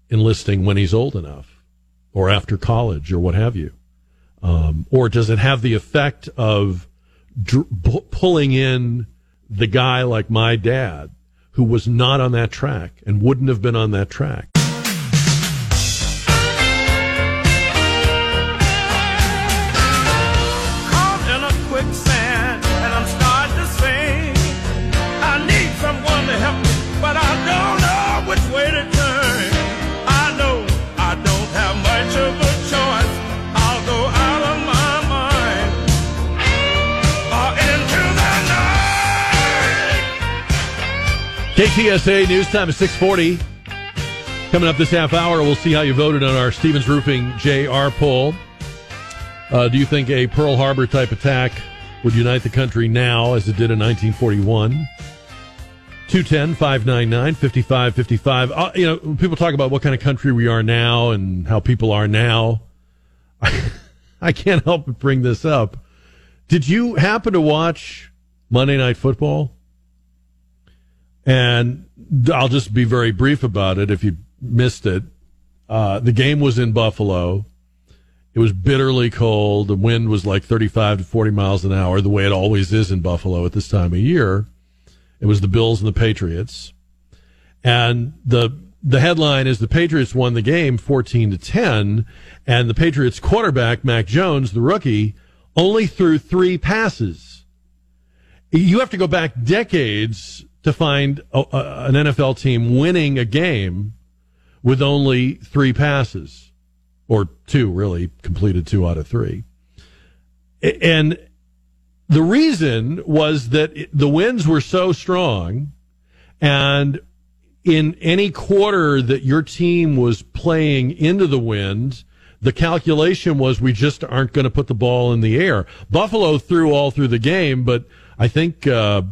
enlisting when he's old enough or after college or what have you? Um, or does it have the effect of dr- pulling in the guy like my dad who was not on that track and wouldn't have been on that track? KTSA News Time is 640. Coming up this half hour, we'll see how you voted on our Stevens Roofing JR poll. Uh, do you think a Pearl Harbor type attack would unite the country now as it did in 1941? 210 599 5555. Uh, you know, people talk about what kind of country we are now and how people are now. I, <laughs> I can't help but bring this up. Did you happen to watch Monday Night Football? And I'll just be very brief about it if you missed it. Uh, the game was in Buffalo. It was bitterly cold. The wind was like 35 to 40 miles an hour, the way it always is in Buffalo at this time of year. It was the Bills and the Patriots. And the the headline is the Patriots won the game 14 to 10 and the Patriots quarterback Mac Jones, the rookie, only threw 3 passes. You have to go back decades to find a, a, an NFL team winning a game with only three passes, or two, really, completed two out of three. And the reason was that the winds were so strong, and in any quarter that your team was playing into the wind, the calculation was we just aren't going to put the ball in the air. Buffalo threw all through the game, but I think uh,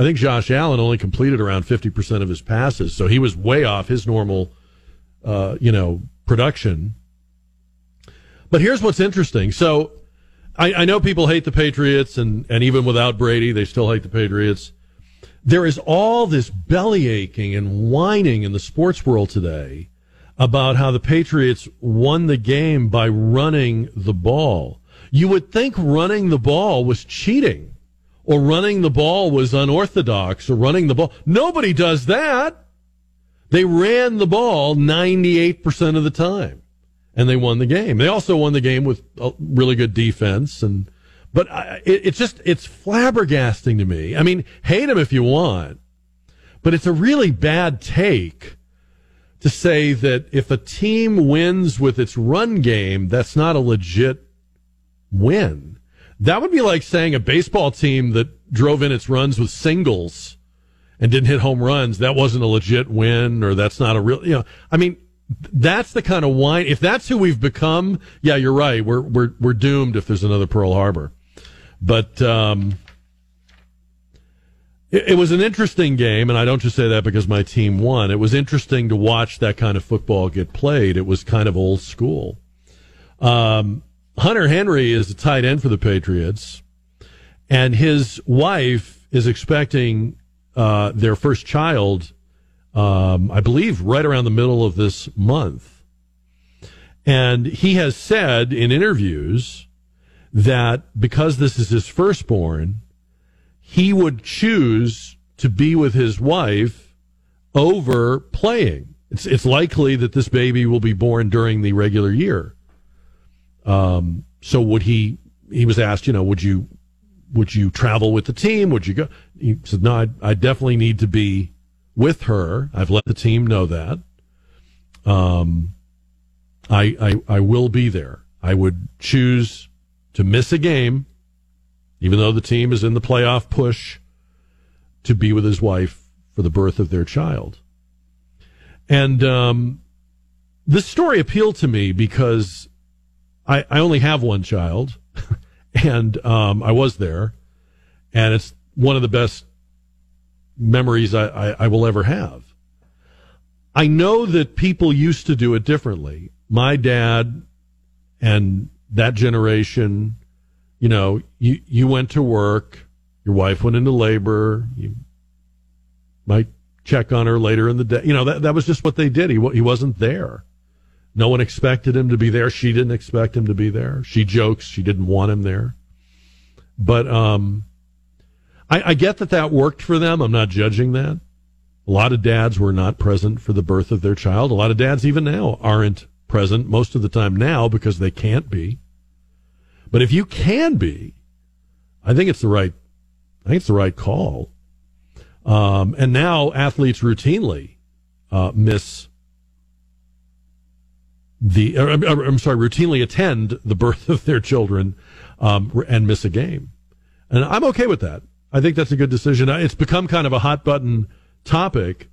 I think Josh Allen only completed around 50% of his passes, so he was way off his normal, uh, you know, production. But here's what's interesting. So I, I know people hate the Patriots, and, and even without Brady, they still hate the Patriots. There is all this belly aching and whining in the sports world today about how the Patriots won the game by running the ball. You would think running the ball was cheating or running the ball was unorthodox or running the ball. Nobody does that. They ran the ball 98% of the time and they won the game. They also won the game with a really good defense and but I, it, it's just it's flabbergasting to me. I mean, hate them if you want, but it's a really bad take to say that if a team wins with its run game, that's not a legit win. That would be like saying a baseball team that drove in its runs with singles and didn't hit home runs. That wasn't a legit win, or that's not a real. You know, I mean, that's the kind of wine. If that's who we've become, yeah, you're right. We're we're we're doomed if there's another Pearl Harbor. But um, it, it was an interesting game, and I don't just say that because my team won. It was interesting to watch that kind of football get played. It was kind of old school. Um, Hunter Henry is a tight end for the Patriots, and his wife is expecting uh, their first child, um, I believe, right around the middle of this month. And he has said in interviews that because this is his firstborn, he would choose to be with his wife over playing. It's it's likely that this baby will be born during the regular year. Um, so would he? He was asked, you know, would you would you travel with the team? Would you go? He said, no, I, I definitely need to be with her. I've let the team know that. Um, I, I, I will be there. I would choose to miss a game, even though the team is in the playoff push, to be with his wife for the birth of their child. And um, this story appealed to me because I, I only have one child, <laughs> and um, I was there, and it's one of the best memories I, I, I will ever have. I know that people used to do it differently. My dad and that generation, you know, you, you went to work, your wife went into labor, you might check on her later in the day. You know, that, that was just what they did. He, he wasn't there. No one expected him to be there. She didn't expect him to be there. She jokes she didn't want him there. But um, I, I get that that worked for them. I'm not judging that. A lot of dads were not present for the birth of their child. A lot of dads, even now, aren't present most of the time now because they can't be. But if you can be, I think it's the right, I think it's the right call. Um, and now athletes routinely uh, miss the, uh, I'm sorry, routinely attend the birth of their children um, and miss a game. And I'm okay with that. I think that's a good decision. It's become kind of a hot button topic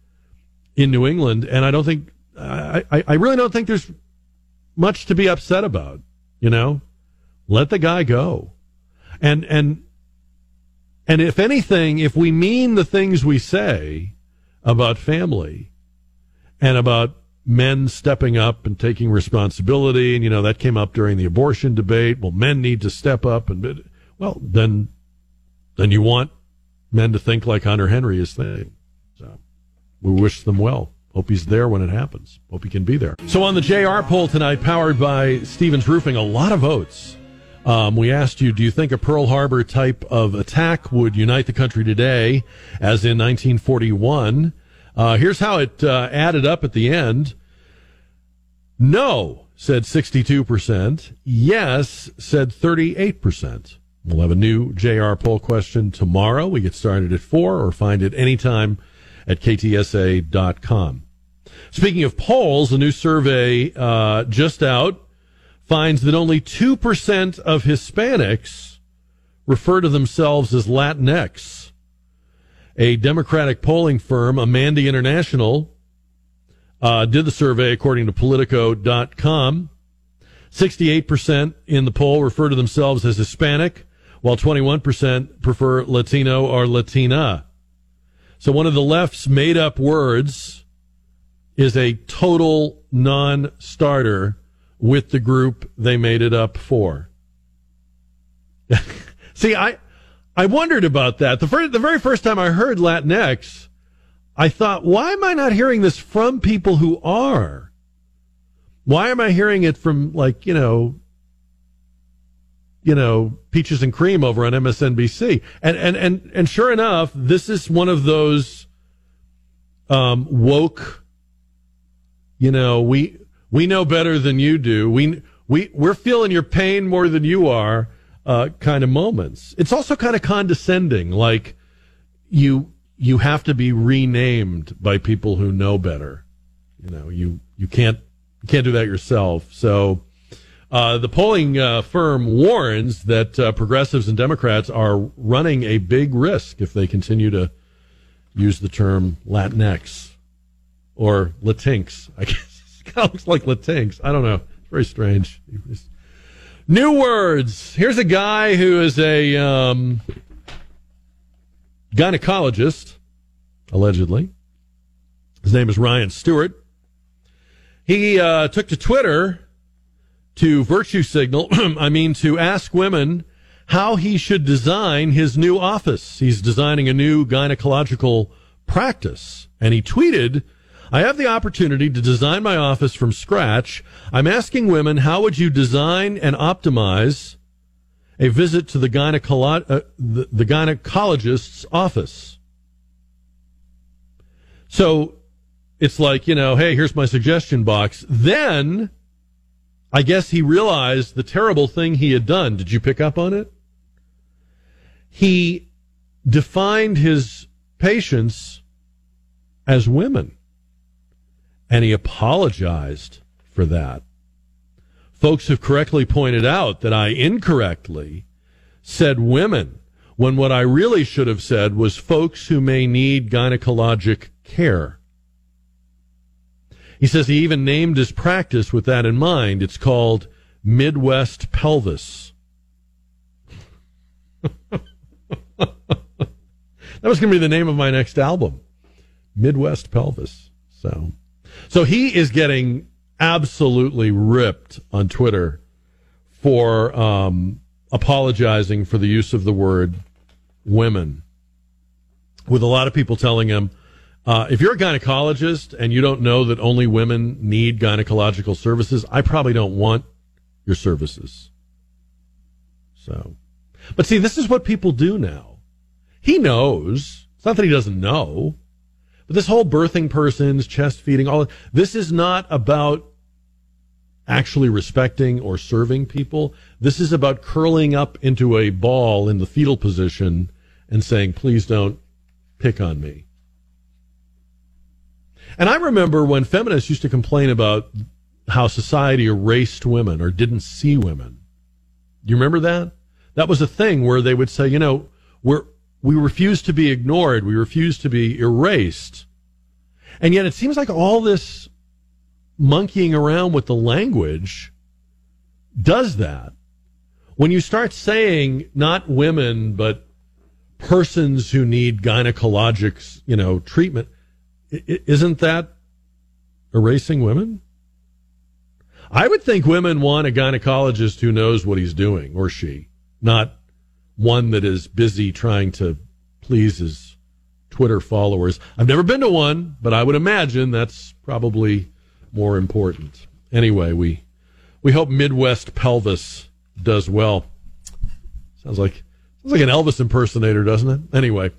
in New England, and I don't think I, I, I really don't think there's much to be upset about. You know, let the guy go, and and and if anything, if we mean the things we say about family and about men stepping up and taking responsibility, and you know that came up during the abortion debate. Well, men need to step up, and well, then then you want men to think like Hunter Henry is thinking. So we wish them well. Hope he's there when it happens. Hope he can be there. So on the JR poll tonight, powered by Stevens Roofing, a lot of votes. Um, we asked you, do you think a Pearl Harbor type of attack would unite the country today, as in 1941? Uh, here's how it uh, added up at the end. No, said 62%. Yes, said 38%. We'll have a new JR poll question tomorrow. We get started at 4 or find it anytime at ktsa.com. Speaking of polls, a new survey uh, just out finds that only 2% of Hispanics refer to themselves as Latinx. A Democratic polling firm, Amandi International, uh, did the survey according to Politico.com. 68% in the poll refer to themselves as Hispanic while 21% prefer Latino or Latina. So one of the left's made up words is a total non starter with the group they made it up for. <laughs> See, I, I wondered about that. The, first, the very first time I heard Latinx, I thought, why am I not hearing this from people who are? Why am I hearing it from, like, you know, you know, peaches and cream over on MSNBC. And and and and sure enough, this is one of those um, woke. You know, we we know better than you do. We we we're feeling your pain more than you are. Uh, kind of moments. It's also kind of condescending, like you you have to be renamed by people who know better. You know, you you can't you can't do that yourself. So uh, the polling uh, firm warns that uh, progressives and Democrats are running a big risk if they continue to use the term Latinx or Latinx. I guess <laughs> it kind of looks like Latinx. I don't know. It's very strange. New words. Here's a guy who is a um, gynecologist, allegedly. His name is Ryan Stewart. He uh, took to Twitter to virtue signal, <clears throat> I mean to ask women how he should design his new office. He's designing a new gynecological practice. And he tweeted, I have the opportunity to design my office from scratch. I'm asking women, how would you design and optimize a visit to the, gynecolo- uh, the, the gynecologist's office. So it's like, you know, hey, here's my suggestion box. Then I guess he realized the terrible thing he had done. Did you pick up on it? He defined his patients as women and he apologized for that. Folks have correctly pointed out that I incorrectly said women when what I really should have said was folks who may need gynecologic care. He says he even named his practice with that in mind. It's called Midwest Pelvis. <laughs> that was going to be the name of my next album, Midwest Pelvis. So, so he is getting absolutely ripped on Twitter for um, apologizing for the use of the word women, with a lot of people telling him, uh, if you're a gynecologist and you don't know that only women need gynecological services, I probably don't want your services. So, but see, this is what people do now. He knows. It's not that he doesn't know. But this whole birthing persons, chest feeding, all this is not about actually respecting or serving people. This is about curling up into a ball in the fetal position and saying, please don't pick on me. And I remember when feminists used to complain about how society erased women or didn't see women. You remember that? That was a thing where they would say, you know, we're, we refuse to be ignored. We refuse to be erased. And yet it seems like all this monkeying around with the language does that. When you start saying not women, but persons who need gynecologic, you know, treatment, isn't that erasing women? I would think women want a gynecologist who knows what he's doing, or she, not one that is busy trying to please his Twitter followers. I've never been to one, but I would imagine that's probably more important. Anyway, we we hope Midwest Pelvis does well. Sounds like sounds like an Elvis impersonator, doesn't it? Anyway,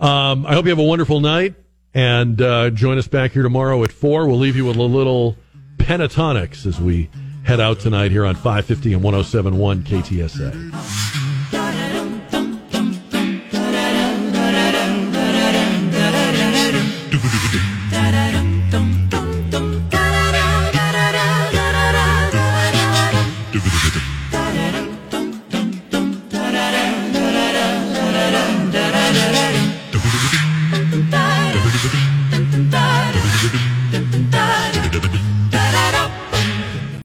um, I hope you have a wonderful night and uh, join us back here tomorrow at four. We'll leave you with a little Pentatonix as we head out tonight here on 550 and 107.1 KTSA.